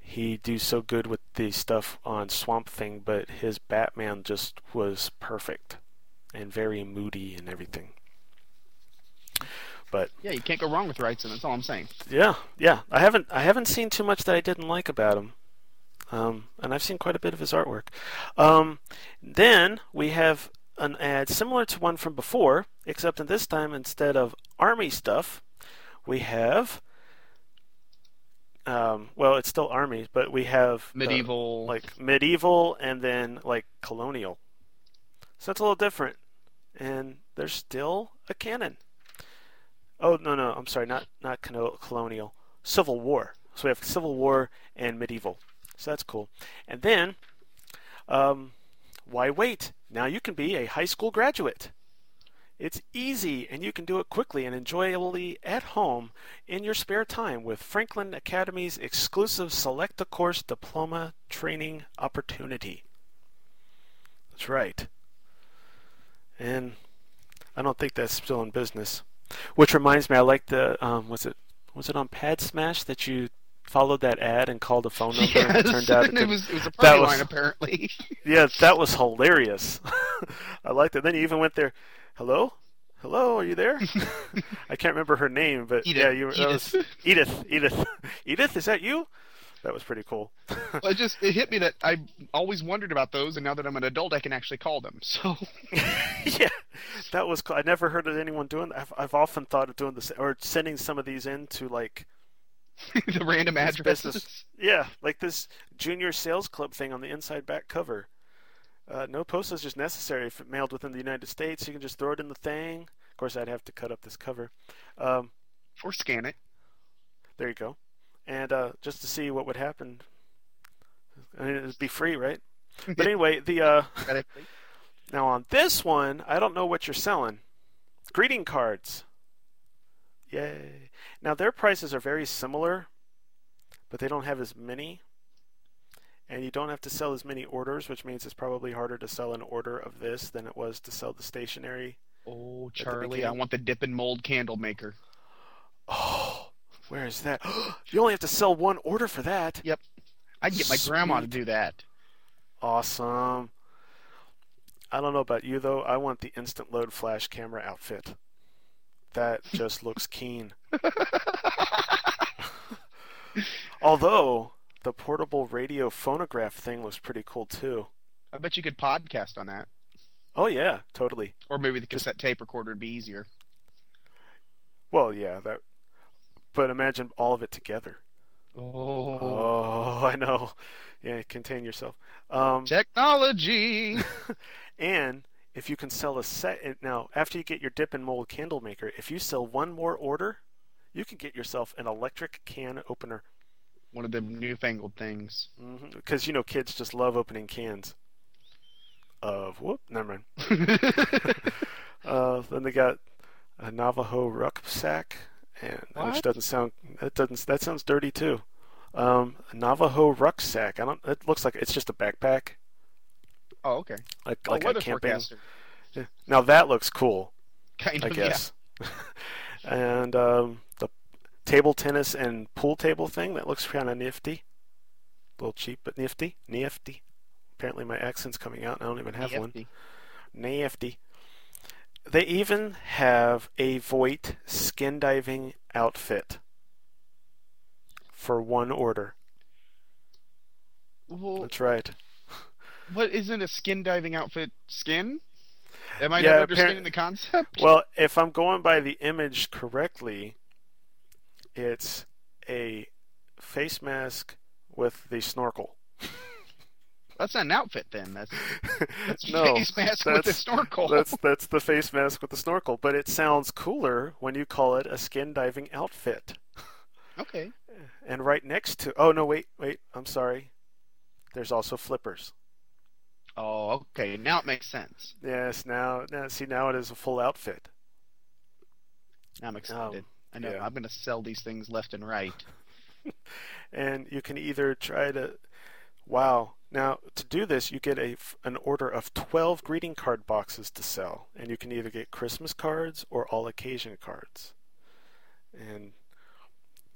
he do so good with the stuff on Swamp Thing, but his Batman just was perfect and very moody and everything. But Yeah, you can't go wrong with Wrightson. That's all I'm saying. yeah, yeah, I haven't I haven't seen too much that I didn't like about him, um, and I've seen quite a bit of his artwork. Um, then we have an ad similar to one from before, except in this time instead of army stuff, we have. Um, well, it's still army, but we have uh, Medieval. like medieval, and then like colonial. So it's a little different, and there's still a canon. Oh no no I'm sorry not not colonial Civil War so we have Civil War and medieval so that's cool and then um, why wait? Now you can be a high school graduate. It's easy and you can do it quickly and enjoyably at home in your spare time with Franklin Academy's exclusive select a course diploma training opportunity. That's right. And I don't think that's still in business. Which reminds me, I like the um, was it was it on Pad Smash that you followed that ad and called a phone number and it turned out and it was- it was a party was- line, apparently. yeah, that was hilarious. I liked it. Then you even went there. Hello, hello, are you there? I can't remember her name, but Edith. yeah, you were, Edith. was Edith. Edith. Edith, is that you? That was pretty cool. Well, it just it hit me that I always wondered about those, and now that I'm an adult, I can actually call them. So yeah, that was cool. I never heard of anyone doing that. I've, I've often thought of doing this or sending some of these in to like the random addresses. business- Yeah, like this junior sales club thing on the inside back cover. Uh, no postage is necessary if it mailed within the United States. You can just throw it in the thing. Of course, I'd have to cut up this cover. Um, or scan it. There you go. And uh, just to see what would happen. I mean, it'd be free, right? But anyway, the uh, now on this one, I don't know what you're selling. Greeting cards. Yay! Now their prices are very similar, but they don't have as many. And you don't have to sell as many orders, which means it's probably harder to sell an order of this than it was to sell the stationery. Oh, Charlie, I want the dip and mold candle maker. Oh, where is that? you only have to sell one order for that. Yep. I can get my grandma to do that. Awesome. I don't know about you though. I want the instant load flash camera outfit. That just looks keen. Although the portable radio phonograph thing looks pretty cool too. I bet you could podcast on that. Oh yeah, totally. Or maybe the cassette tape recorder would be easier. Well, yeah, that. But imagine all of it together. Oh, Oh, I know. Yeah, contain yourself. Um, technology. and if you can sell a set now, after you get your dip and mold candle maker, if you sell one more order, you can get yourself an electric can opener. One of the newfangled things. Because you know, kids just love opening cans. Of whoop, never mind. uh, then they got a Navajo rucksack, and which doesn't sound that doesn't that sounds dirty too. Um, a Navajo rucksack. I don't. It looks like it's just a backpack, Oh, okay. like Oh, like a weather camping. forecaster. Now that looks cool. Kind I of, guess. and um, the table tennis and pool table thing that looks kind of nifty. A little cheap, but nifty. Nifty. Apparently my accent's coming out. and I don't even have one. Nifty. Nifty. They even have a Voit skin diving outfit for one order. Well, That's right. What isn't a skin diving outfit skin? Am I Yeah, not understanding the concept? Well, if I'm going by the image correctly, it's a face mask with the snorkel. That's not an outfit then. That's that's no, face mask with a snorkel. That's that's the face mask with the snorkel, but it sounds cooler when you call it a skin diving outfit. okay. And right next to oh no wait wait I'm sorry, there's also flippers. Oh, okay. Now it makes sense. Yes, now now see now it is a full outfit. I'm excited. Oh, I know yeah. I'm going to sell these things left and right. and you can either try to wow now to do this you get a an order of 12 greeting card boxes to sell and you can either get christmas cards or all occasion cards and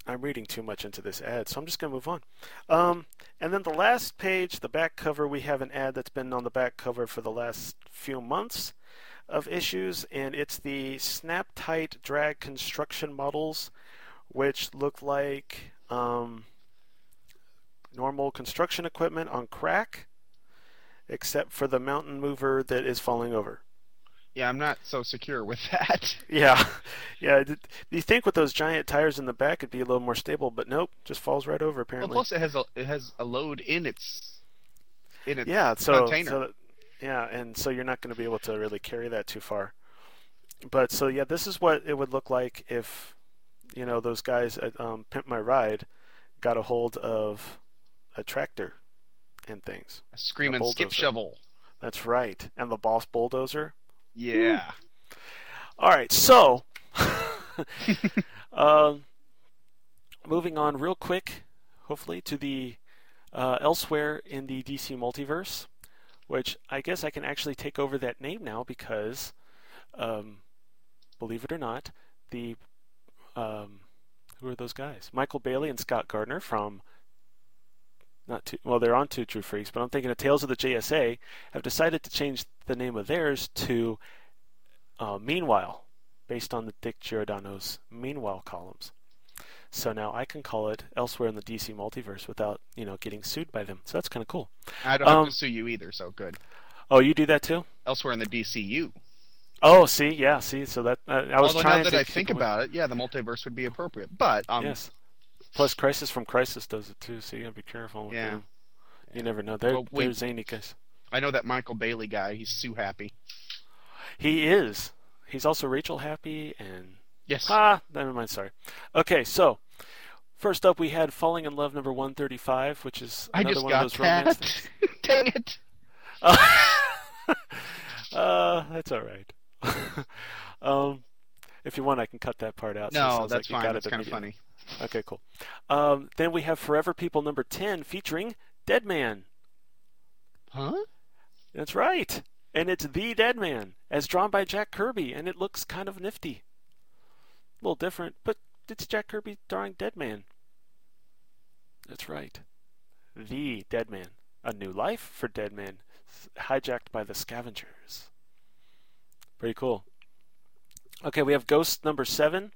i'm reading too much into this ad so i'm just going to move on um, and then the last page the back cover we have an ad that's been on the back cover for the last few months of issues and it's the snap tight drag construction models which look like um, normal construction equipment on crack, except for the mountain mover that is falling over. Yeah, I'm not so secure with that. Yeah, yeah. You think with those giant tires in the back it'd be a little more stable, but nope, just falls right over Well, apparently. plus it has a it has a load in its in its yeah, so, container. so yeah, and so you're not going to be able to really carry that too far. But so yeah, this is what it would look like if you know those guys at um, Pimp My Ride got a hold of a tractor and things. a screaming a skip shovel. That's right, and the boss bulldozer. Yeah. All right, so um, moving on real quick, hopefully to the uh, elsewhere in the DC multiverse, which I guess I can actually take over that name now because, um, believe it or not, the um, who are those guys? Michael Bailey and Scott Gardner from not two, well, they're on Two True Freaks, but I'm thinking of Tales of the JSA have decided to change the name of theirs to uh, Meanwhile, based on the Dick Giordano's Meanwhile columns. So now I can call it elsewhere in the DC multiverse without, you know, getting sued by them. So that's kind of cool. I don't Um, have to sue you either, so good. Oh, you do that too? Elsewhere in the DCU. Oh, see, yeah, see. So that uh, I was Although trying now that to I think about it, yeah, the multiverse would be appropriate. But um, yes. Plus, Crisis from Crisis does it too, so you gotta be careful. With Yeah. them. You never know. They're Well, we- they're zany guys. I know that Michael Bailey guy. He's Sue Happy. He is. He's also Rachel Happy and Yes. Ah, never mind. Sorry. Okay, so first up we had Falling in Love number one thirty five, which is I another just one got of those romance. that. Dang it. uh, that's all right. um, if you want, I can cut that part out. No, sounds that's like fine. That's kind of funny. Okay, cool. Um, then we have Forever People number ten featuring Dead Man. Huh? That's right. And it's The Dead Man, as drawn by Jack Kirby, and it looks kind of nifty. A little different, but it's Jack Kirby drawing Dead Man. That's right. The Dead Man. A new life for Dead Man, hijacked by the scavengers. Pretty cool. Okay, we have Ghost number seven,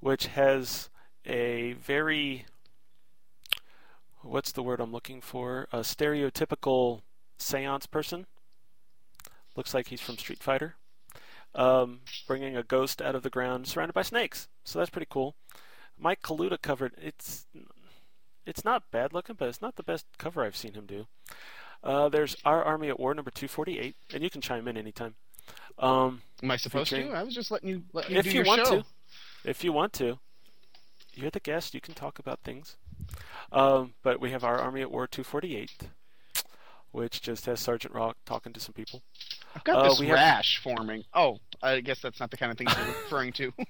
which has a very what's the word I'm looking for? A stereotypical seance person. Looks like he's from Street Fighter. Um, bringing a ghost out of the ground surrounded by snakes. So that's pretty cool. Mike Kaluta covered it's it's not bad looking, but it's not the best cover I've seen him do. Uh, there's Our Army at War number 248, and you can chime in anytime. Um, Am I supposed to? I was just letting you let you if do you your want show. to. If you want to. You're the guest, you can talk about things. Um, but we have our Army at War 248, which just has Sergeant Rock talking to some people. I've got Uh, this we have- rash forming. Oh, I guess that's not the kind of thing you're referring to.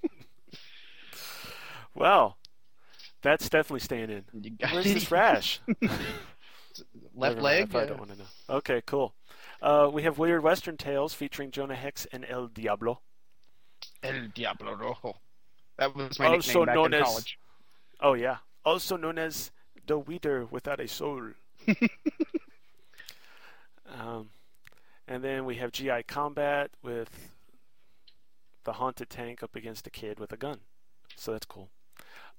Well, that's definitely staying in. Where's this rash? Left leg. I uh, don't want to know. Okay, cool. Uh, we have Weird Western Tales featuring Jonah Hex and El Diablo. El Diablo Rojo. That was my also nickname back known in as college. oh yeah. Also known as the Weter without a soul. Um, and then we have gi combat with the haunted tank up against a kid with a gun. So that's cool.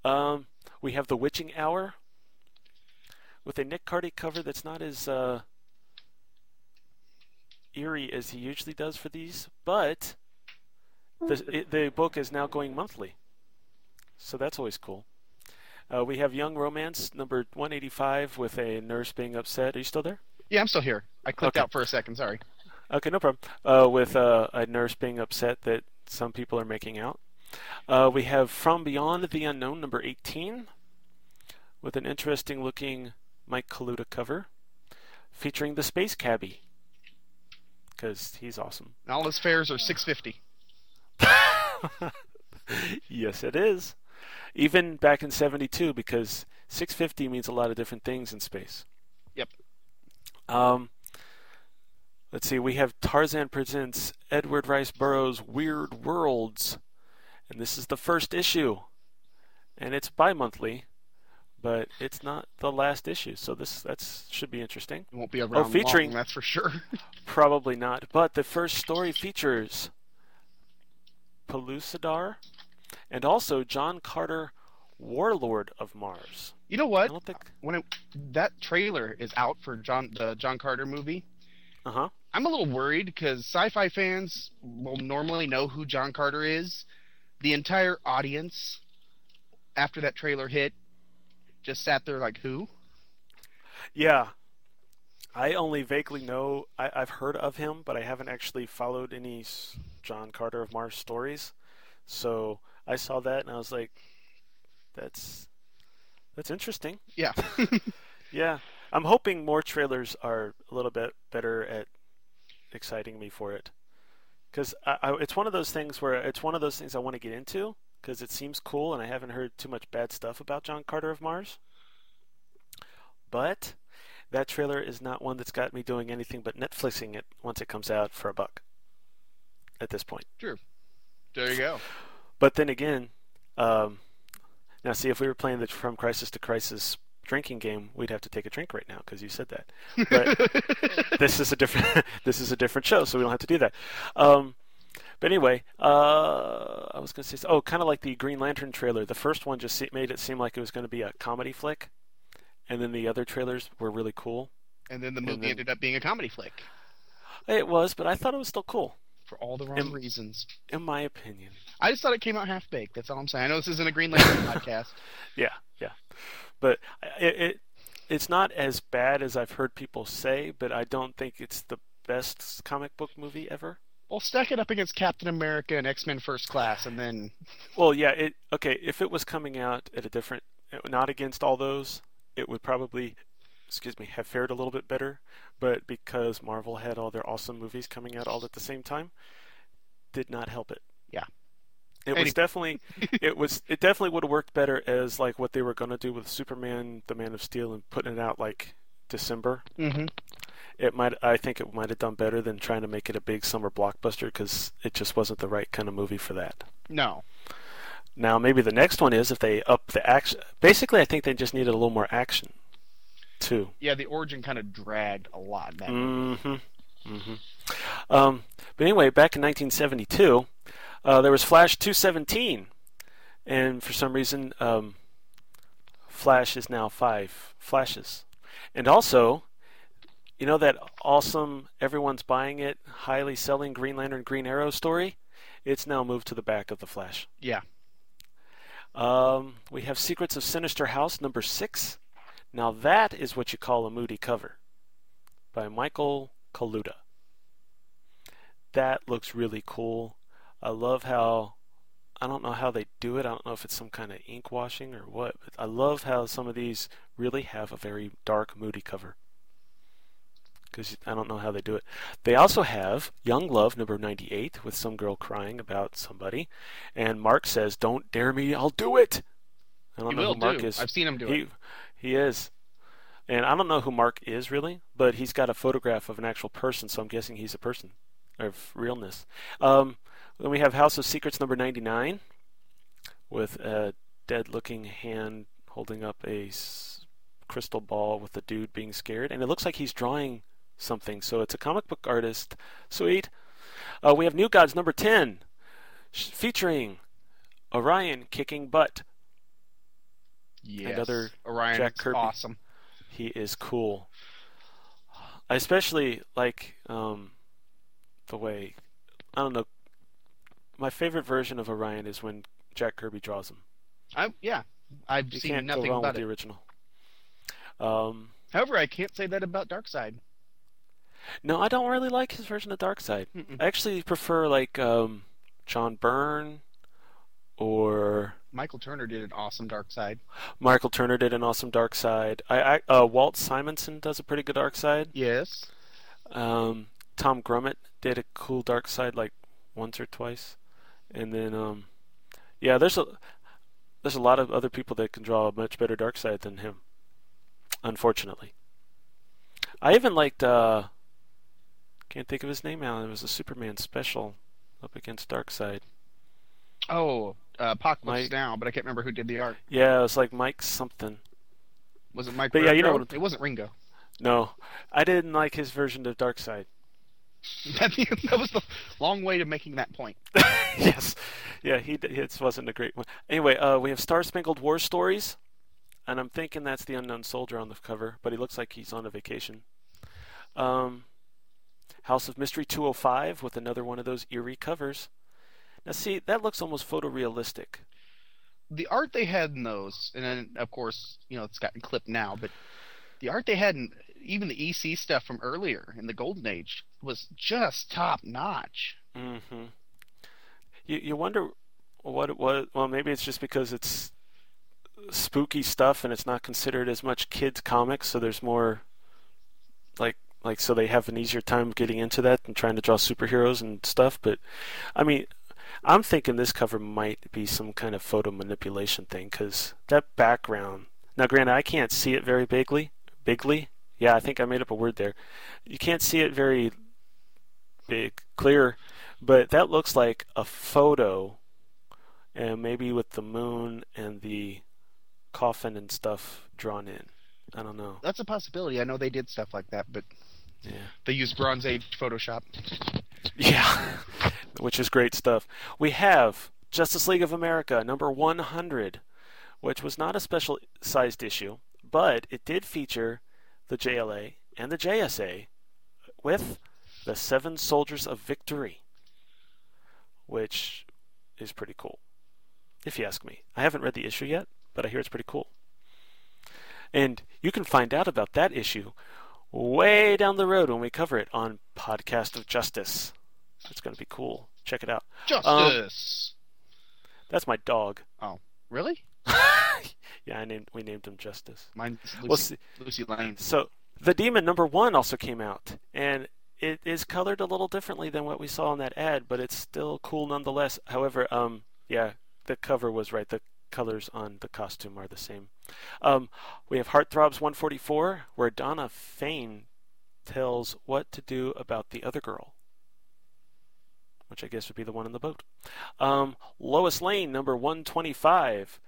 Um, we have the witching hour with a nick cardy cover that's not as uh, eerie as he usually does for these but the, it, the book is now going monthly so that's always cool. Uh, we have Young Romance number 185 with a nurse being upset. Are you still there? Yeah, I'm still here. I clicked Okay. out for a second. Sorry. Okay, no problem. Uh, with uh, a nurse being upset that some people are making out. Uh, we have From Beyond the Unknown number 18 with an interesting looking Mike Kaluta cover featuring the Space Cabbie because he's awesome. And all his fares are six fifty. yes, it is. Even back in 72 because 650 means a lot of different things in space. Yep. Um, let's see. We have Tarzan presents Edward Rice Burroughs' Weird Worlds, and this is the first issue, and it's bi-monthly, but it's not the last issue. So this that's should be interesting. It won't be around oh, featuring long, that's for sure. probably not. But the first story features Pellucidar and also John Carter, Warlord of Mars. You know what? I don't think. When it, that trailer is out for John the John Carter movie, Uh huh. I'm a little worried because sci-fi fans will normally know who John Carter is. The entire audience, after that trailer hit, just sat there like, "Who?" Yeah. I only vaguely know. I, I've heard of him, but I haven't actually followed any John Carter of Mars stories. So I saw that and I was like, "That's that's interesting." Yeah. yeah. I'm hoping more trailers are a little bit better at exciting me for it, because I, I, it's one of those things where it's one of those things I want to get into because it seems cool, and I haven't heard too much bad stuff about John Carter of Mars. But that trailer is not one that's got me doing anything but Netflixing it once it comes out for a buck. At this point. True. There you go. But then again, um, now see if we were playing the From Crisis to Crisis drinking game, we'd have to take a drink right now because you said that. But this is a different this is a different show, so we don't have to do that. Um, but anyway, uh, I was going to say, oh, kind of like the Green Lantern trailer. The first one just se- made it seem like it was going to be a comedy flick, and then the other trailers were really cool. And then the movie then- ended up being a comedy flick It was, but I thought it was still cool, for all the wrong In- reasons. in my opinion. I just thought it came out half baked. That's all I'm saying. I know this isn't a Green Lantern podcast. Yeah, yeah. But it, it it's not as bad as I've heard people say, but I don't think it's the best comic book movie ever. Well, stack it up against Captain America and X Men First Class, and then Well, yeah, it okay. If it was coming out at a different, not against all those, it would probably, excuse me, have fared a little bit better. But because Marvel had all their awesome movies coming out all at the same time, did not help it. Yeah. It Any- was definitely, it was, it definitely would have worked better as like what they were going to do with Superman, the Man of Steel, and putting it out like December. Mhm. It might, I think it might have done better than trying to make it a big summer blockbuster because it just wasn't the right kind of movie for that. no. Now, maybe the next one is if they up the action. Basically, I think they just needed a little more action, too. Yeah, the origin kind of dragged a lot. That Mm-hmm. Mm-hmm. Um, but anyway, back in 1972, uh, there was Flash 217, and for some reason, um, Flash is now five flashes. And also, you know that awesome, everyone's buying it, highly selling Green Lantern Green Arrow story? It's now moved to the back of the Flash. Yeah. Um, we have Secrets of Sinister House number six. Now that is what you call a moody cover by Michael Kaluta. That looks really cool. I love how I don't know how they do it. I don't know if it's some kind of ink washing or what, but I love how some of these really have a very dark, moody cover. Because I don't know how they do it. They also have Young Love number 98 with some girl crying about somebody, and Mark says, "Don't dare me, I'll do it." I don't He know will who Mark do. is. I've seen him do he, it. He is. And I don't know who Mark is really, but he's got a photograph of an actual person, so I'm guessing he's a person of realness. Um, then we have House of Secrets number 99 with a dead looking hand holding up a crystal ball with a dude being scared. And it looks like he's drawing something, so it's a comic book artist. Sweet. Uh, we have New Gods number 10 sh- featuring Orion kicking butt. Yes. And other Orion Jack is Kirby. awesome. He is cool. I especially like um, the way I don't know. My favorite version of Orion is when Jack Kirby draws him. I yeah, I've You seen nothing about with it. the original. Um, However, I can't say that about Darkseid. no, I don't really like his version of Darkseid. Mm-mm. I actually prefer like um, John Byrne or Michael Turner did an awesome Darkseid. Michael Turner did an awesome Darkseid. I, I uh, Walt Simonson does a pretty good Darkseid. Yes. Um, Tom Grummett did a cool Darkseid like once or twice, and then um, yeah, there's a there's a lot of other people that can draw a much better Darkseid than him. Unfortunately, I even liked uh, can't think of his name now. It was a Superman special up against Darkseid. Oh, uh, Apocalypse Mike- Now, but I can't remember who did the art. Yeah, it was like Mike something. Was it Mike? But yeah, you know what it wasn't Ringo. No, I didn't like his version of Darkseid. that, that was the long way to making that point. yes, yeah, he it wasn't a great one. Anyway, uh, we have Star Spangled War stories, and I'm thinking that's the unknown soldier on the cover, but he looks like he's on a vacation. Um, House of Mystery 205 with another one of those eerie covers. Now, see, that looks almost photorealistic. The art they had in those, and then of course, you know, it's gotten clipped now, but the art they had in even the EC stuff from earlier in the Golden Age was just top notch. Mm-hmm. You you wonder what it was. Well, maybe it's just because it's spooky stuff and it's not considered as much kids comics, so there's more like like so they have an easier time getting into that and trying to draw superheroes and stuff. But I mean, I'm thinking this cover might be some kind of photo manipulation thing because that background. Now, granted, I can't see it very bigly. Bigly, yeah, I think I made up a word there. You can't see it very big, clear, but that looks like a photo, and maybe with the moon and the coffin and stuff drawn in. I don't know. That's a possibility. I know they did stuff like that, but Yeah. they used Bronze Age Photoshop. Yeah, which is great stuff. We have Justice League of America number 100, which was not a special sized issue, but it did feature the JLA and the JSA with the Seven Soldiers of Victory, which is pretty cool, if you ask me. I haven't read the issue yet, but I hear it's pretty cool. And you can find out about that issue way down the road when we cover it on Podcast of Justice. It's going to be cool. Check it out. Um, Justice. that's my dog. oh, really? Yeah, I named we named him Justice. Mine's Lucy, Well, see- Lucy Lane. So the Demon number one also came out, and it is colored a little differently than what we saw in that ad, but it's still cool nonetheless. However, um, yeah, the cover was right. The colors on the costume are the same. Um, we have Heartthrobs 144, where Donna Fane tells what to do about the other girl, which I guess would be the one in the boat. Um, Lois Lane number 125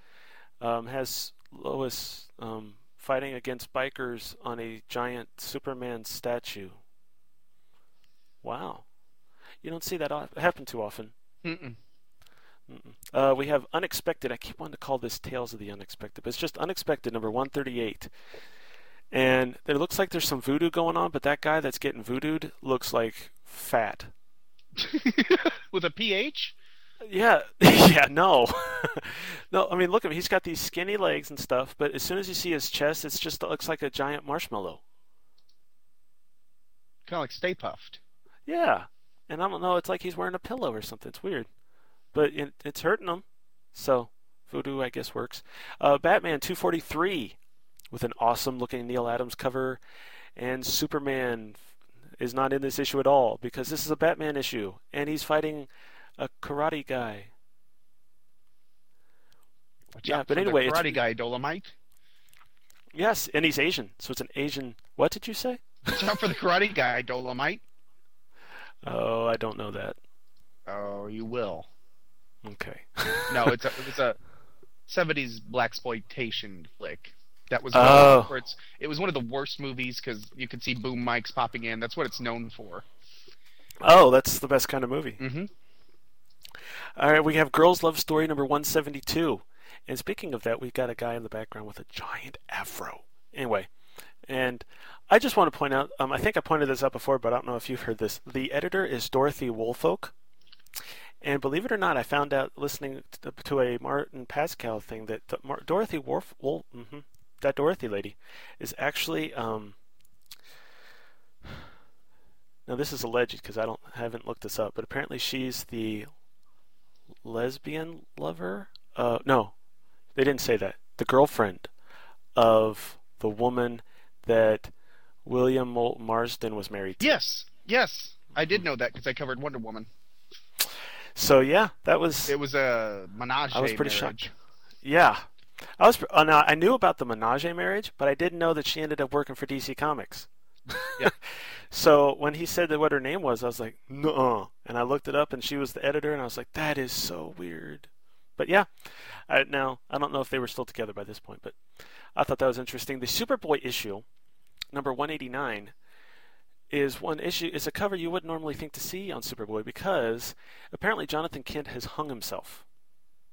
um, has Lois um, fighting against bikers on a giant Superman statue. Wow. You don't see that happen too often. Mm-mm. Uh, we have Unexpected. I keep wanting to call this Tales of the Unexpected, but it's just Unexpected number 138. And it looks like there's some voodoo going on, but that guy that's getting voodooed looks like fat. With a PH? Yeah, yeah, no, no. I mean, look at him. He's got these skinny legs and stuff, but as soon as you see his chest, it's just it looks like a giant marshmallow. Kind of like Stay Puft. Yeah, and I don't know. It's like he's wearing a pillow or something. It's weird, but it, it's hurting them. So voodoo, I guess, works. Uh, Batman 243 with an awesome looking Neal Adams cover, and Superman is not in this issue at all because this is a Batman issue, and he's fighting a karate guy. Watch Yeah, out but anyway, Karate Guy Dolemite. Yes, and he's Asian, so it's an Asian. What did you say? Watch out for the Karate Guy Dolemite. Oh, I don't know that. Oh, you will. Okay. No, it's a it's a '70s black exploitation flick. That was Oh. where it's it was one of the worst movies because you could see boom mics popping in. That's what it's known for. Oh, that's the best kind of movie. Mm-hmm. All right, we have Girls Love Story number 172. And speaking of that, we've got a guy in the background with a giant afro. Anyway, and I just want to point out, um, I think I pointed this out before, but I don't know if you've heard this. The editor is Dorothy Woolfolk. And believe it or not, I found out listening to, a Martin Pascal thing that Dorothy Wolf, Wolf hmm that Dorothy lady, is actually um, now this is alleged because I don't haven't looked this up, but apparently she's the lesbian lover. Uh, no, they didn't say that. The girlfriend of the woman that William Moulton Marston was married to. Yes, yes, I did know that because I covered Wonder Woman. So yeah, that was. It was a menage. Marriage. I was pretty marriage. shocked. Yeah, I was. Uh, now I knew about the menage marriage, but I didn't know that she ended up working for DC Comics. Yeah. So when he said that what her name was, I was like, no. And I looked it up, and she was the editor, and I was like, that is so weird. But yeah, I, now I don't know if they were still together by this point, but I thought that was interesting. The Superboy issue, number 189, is one issue. It's a cover you wouldn't normally think to see on Superboy because apparently Jonathan Kent has hung himself,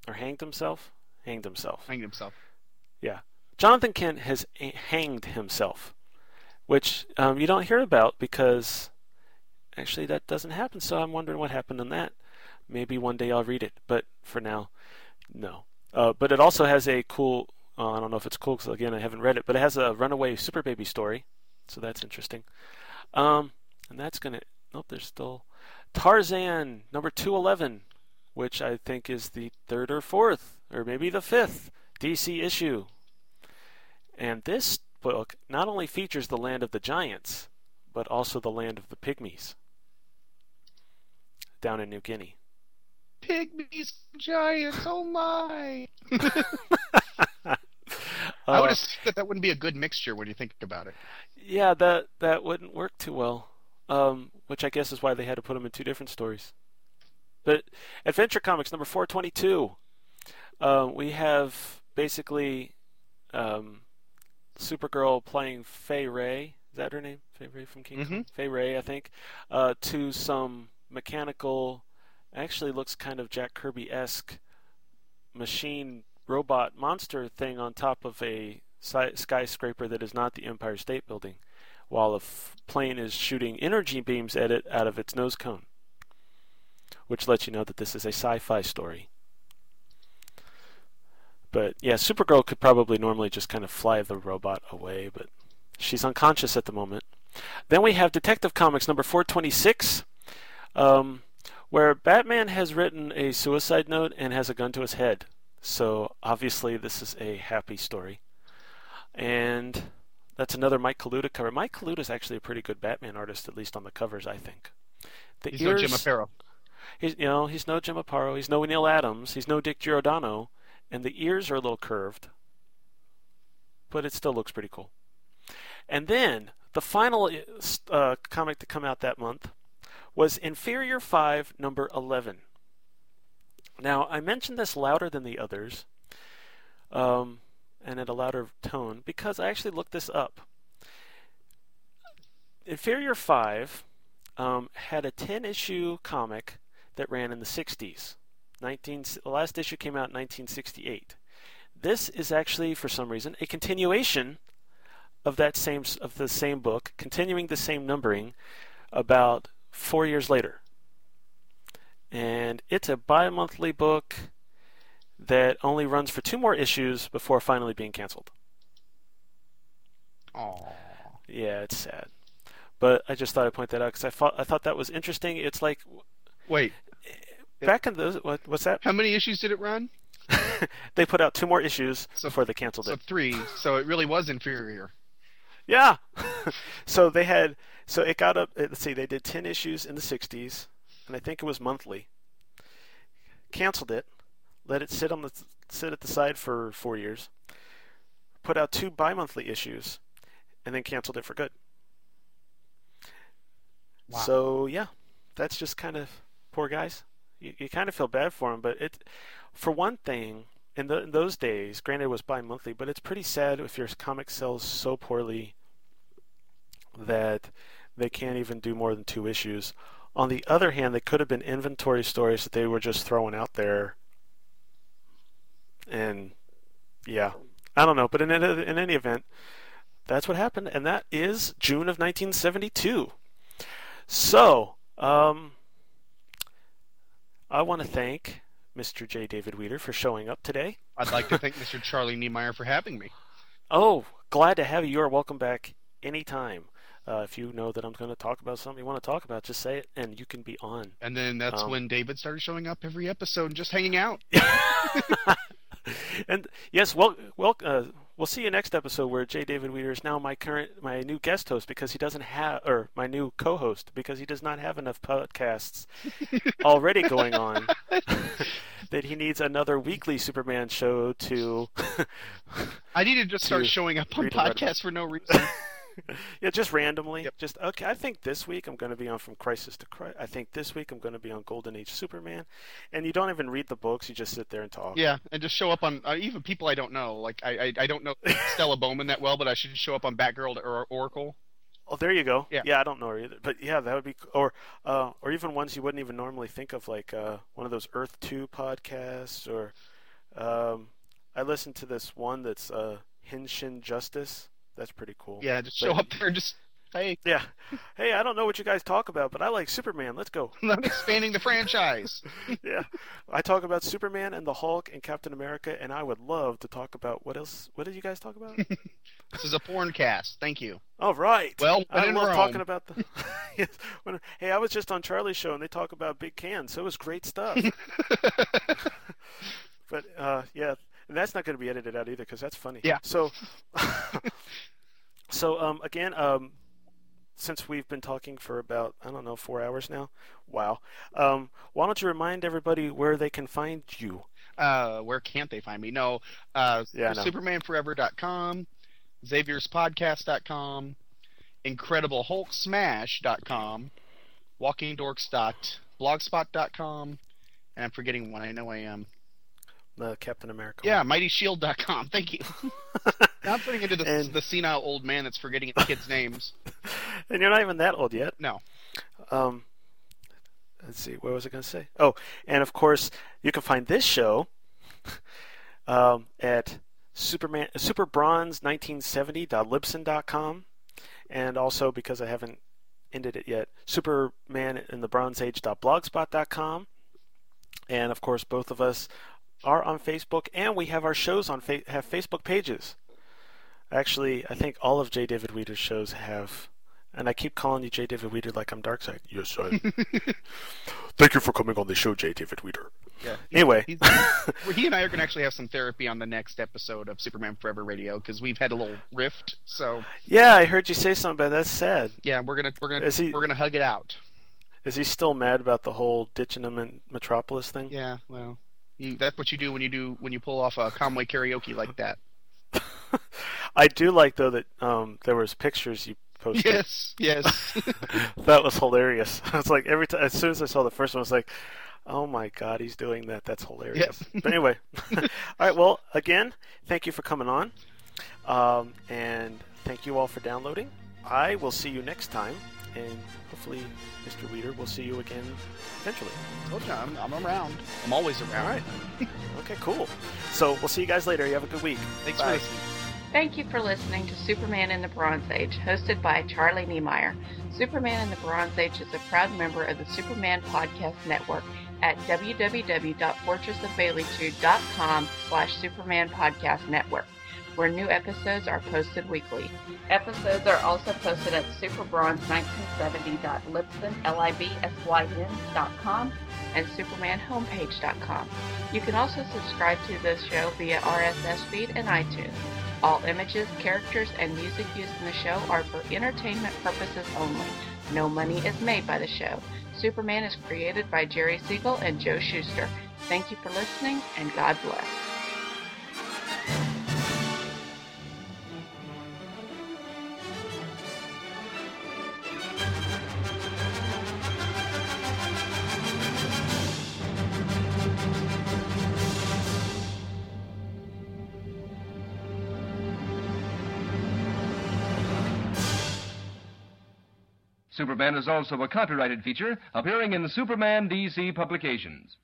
or hanged himself, hanged himself. Hanged himself. Yeah. Jonathan Kent has hanged himself, which um, you don't hear about because actually that doesn't happen. So I'm wondering what happened in that. Maybe one day I'll read it, but for now, no. Uh, but it also has a cool. Uh, I don't know if it's cool because again I haven't read it, but it has a runaway super baby story, so that's interesting. Um, and that's gonna. Nope, there's still Tarzan number two eleven, which I think is the third or fourth, or maybe the fifth DC issue. And this book not only features the land of the giants, but also the land of the pygmies down in New Guinea. Pygmies, giants, oh my! I Uh, would assume that that wouldn't be a good mixture when you think about it. Yeah, that that wouldn't work too well. Um, which I guess is why they had to put them in two different stories. But Adventure Comics number 422, uh, we have basically um, Supergirl playing Fay Wray. Is that her name? Fay Wray from King Kong? Fay Wray, I think. Uh, to some mechanical, actually looks kind of Jack Kirby esque machine robot monster thing on top of a skyscraper that is not the Empire State Building, while a f- plane is shooting energy beams at it out of its nose cone, which lets you know that this is a sci fi story. But yeah, Supergirl could probably normally just kind of fly the robot away, but she's unconscious at the moment. Then we have Detective Comics number 426, um, where Batman has written a suicide note and has a gun to his head. So obviously, this is a happy story. And that's another Mike Kaluta cover. Mike Kaluta is actually a pretty good Batman artist, at least on the covers, I think. The He's no Jim Aparo. He's you know he's no Jim Aparo. He's no Neal Adams. He's no Dick Giordano, and the ears are a little curved, but it still looks pretty cool. And then the final uh, comic to come out that month was Inferior Five, number eleven. Now I mentioned this louder than the others, um, and at a louder tone because I actually looked this up. Inferior Five um, had a ten issue comic that ran in the 60s. 19, the last issue came out in 1968. This is actually, for some reason, a continuation of that same of the same book, continuing the same numbering, about four years later. And it's a bi-monthly book that only runs for two more issues before finally being canceled. Aww. Yeah, it's sad. But I just thought I'd point that out because I thought I thought that was interesting. It's like Wait. Eh, back in those, what, what's that? How many issues did it run? they put out two more issues So- before they canceled it. So it. three. So it really was inferior. Yeah. so they had, so it got up. Eh, let's see, they did ten issues in the '60s, and I think it was monthly. Canceled it, let it sit on the sit at the side for four years. Put out two bi-monthly issues, and then canceled it for good. Wow. So yeah, that's just kind of poor guys. You, you kind of feel bad for them, but it, for one thing, in, the, in those days, granted it was bi-monthly, but it's pretty sad if your comic sells so poorly that they can't even do more than two issues. On the other hand, they could have been inventory stories that they were just throwing out there, and yeah, I don't know. But in any, in any event, that's what happened, and that is June of 1972. So, um, I want to thank Mr. J. David Weter for showing up today. I'd like to thank Mr. Charlie Niemeyer for having me. Oh, glad to have you. You are welcome back anytime. Uh, if you know that I'm going to talk about something you want to talk about, just say it, and you can be on. And then that's Um, when David started showing up every episode and just hanging out. and yes, well, well, uh, we'll see you next episode where J. David Weter is now my current, my new guest host because he doesn't have, or my new co-host because he does not have enough podcasts already going on that he needs another weekly Superman show to. I need to just start showing up on read about it. podcasts for no reason. yeah, just randomly. Just okay. I think this week I'm going to be on From Crisis to Crisis. I think this week I'm going to be on Golden Age Superman, and you don't even read the books. You just sit there and talk. yeah, and just show up on uh, even people I don't know. Like I, I, I don't know Stella Bowman that well, but I should show up on Batgirl or Oracle. Oh, there you go. Yeah. yeah, I don't know her either, but yeah, that would be, or uh, or even ones you wouldn't even normally think of, like uh, one of those Earth Two podcasts, or um, I listened to this one that's uh, Hinshin Justice. That's pretty cool. Yeah, just But- show up there and just hey, Yeah. Hey, I don't know what you guys talk about, but I like Superman. Let's go. I'm expanding the franchise. yeah. I talk about Superman and the Hulk and Captain America, and I would love to talk about what else? What did you guys talk about? This is a porn cast. Thank you. All right. Well, I love Rome. talking about the. When, hey, I was just on Charlie's show, and they talk about big cans, so it was great stuff. but uh, yeah, and that's not going to be edited out either because that's funny. Yeah. So, so um, again, um, since we've been talking for about I don't know four hours now, wow. Um, why don't you remind everybody where they can find you? Uh, where can't they find me? No, uh, Yeah, know. SupermanForever.com, Xavier'sPodcast.com, IncredibleHulkSmash.com, WalkingDorks.blogspot.com, and I'm forgetting one. I know I am. The Captain America. Yeah, one. MightyShield.com. Thank you. now I'm putting into the, And- the senile old man that's forgetting the kids' names. And you're not even that old yet. No. Um, let's see, what was I going to say? Oh, and of course, you can find this show um, at Superman SuperBronze1970.libsyn.com, and also because I haven't ended it yet, Superman in the Bronze Age.blogspot.com, and of course, both of us are on Facebook, and we have our shows on fa- have Facebook pages. Actually, I think all of J. David Weter's shows have, and I keep calling you J. David Weter like I'm Darkseid. Yes, I. Thank you for coming on the show, J. David Weter. Yeah. Anyway, he and I are going to actually have some therapy on the next episode of Superman Forever Radio because we've had a little rift. So yeah, I heard you say something, but that's sad. yeah, we're gonna we're gonna he- we're gonna hug it out. Is he still mad about the whole ditching him in Metropolis thing? Yeah, well, you, that's what you do when you do when you pull off a Conway karaoke like that. I do like though that um, there was pictures you posted. Yes, yes. that was hilarious. I was like every time as soon as I saw the first one, I was like, "Oh my god, he's doing that! That's hilarious." but anyway, all right. Well, again, thank you for coming on, um, and thank you all for downloading. I will see you next time, and hopefully, Mr. Weter, will see you again eventually. Told you, I'm, I'm around. I'm always around. All right. okay, cool. So we'll see you guys later. You have a good week. Thanks Bye. for listening. Thank you for listening to Superman in the Bronze Age, hosted by Charlie Niemeyer. Superman in the Bronze Age is a proud member of the Superman Podcast Network at www.fortressofbaileytude.com slash Superman Podcast Network, where new episodes are posted weekly. Episodes are also posted at superbronze1970.libsyn.com and supermanhomepage.com. You can also subscribe to this show via RSS feed and iTunes. All images, characters, and music used in the show are for entertainment purposes only. No money is made by the show. Superman is created by Jerry Siegel and Joe Shuster. Thank you for listening, and God bless. Superman is also a copyrighted feature appearing in Superman DC publications.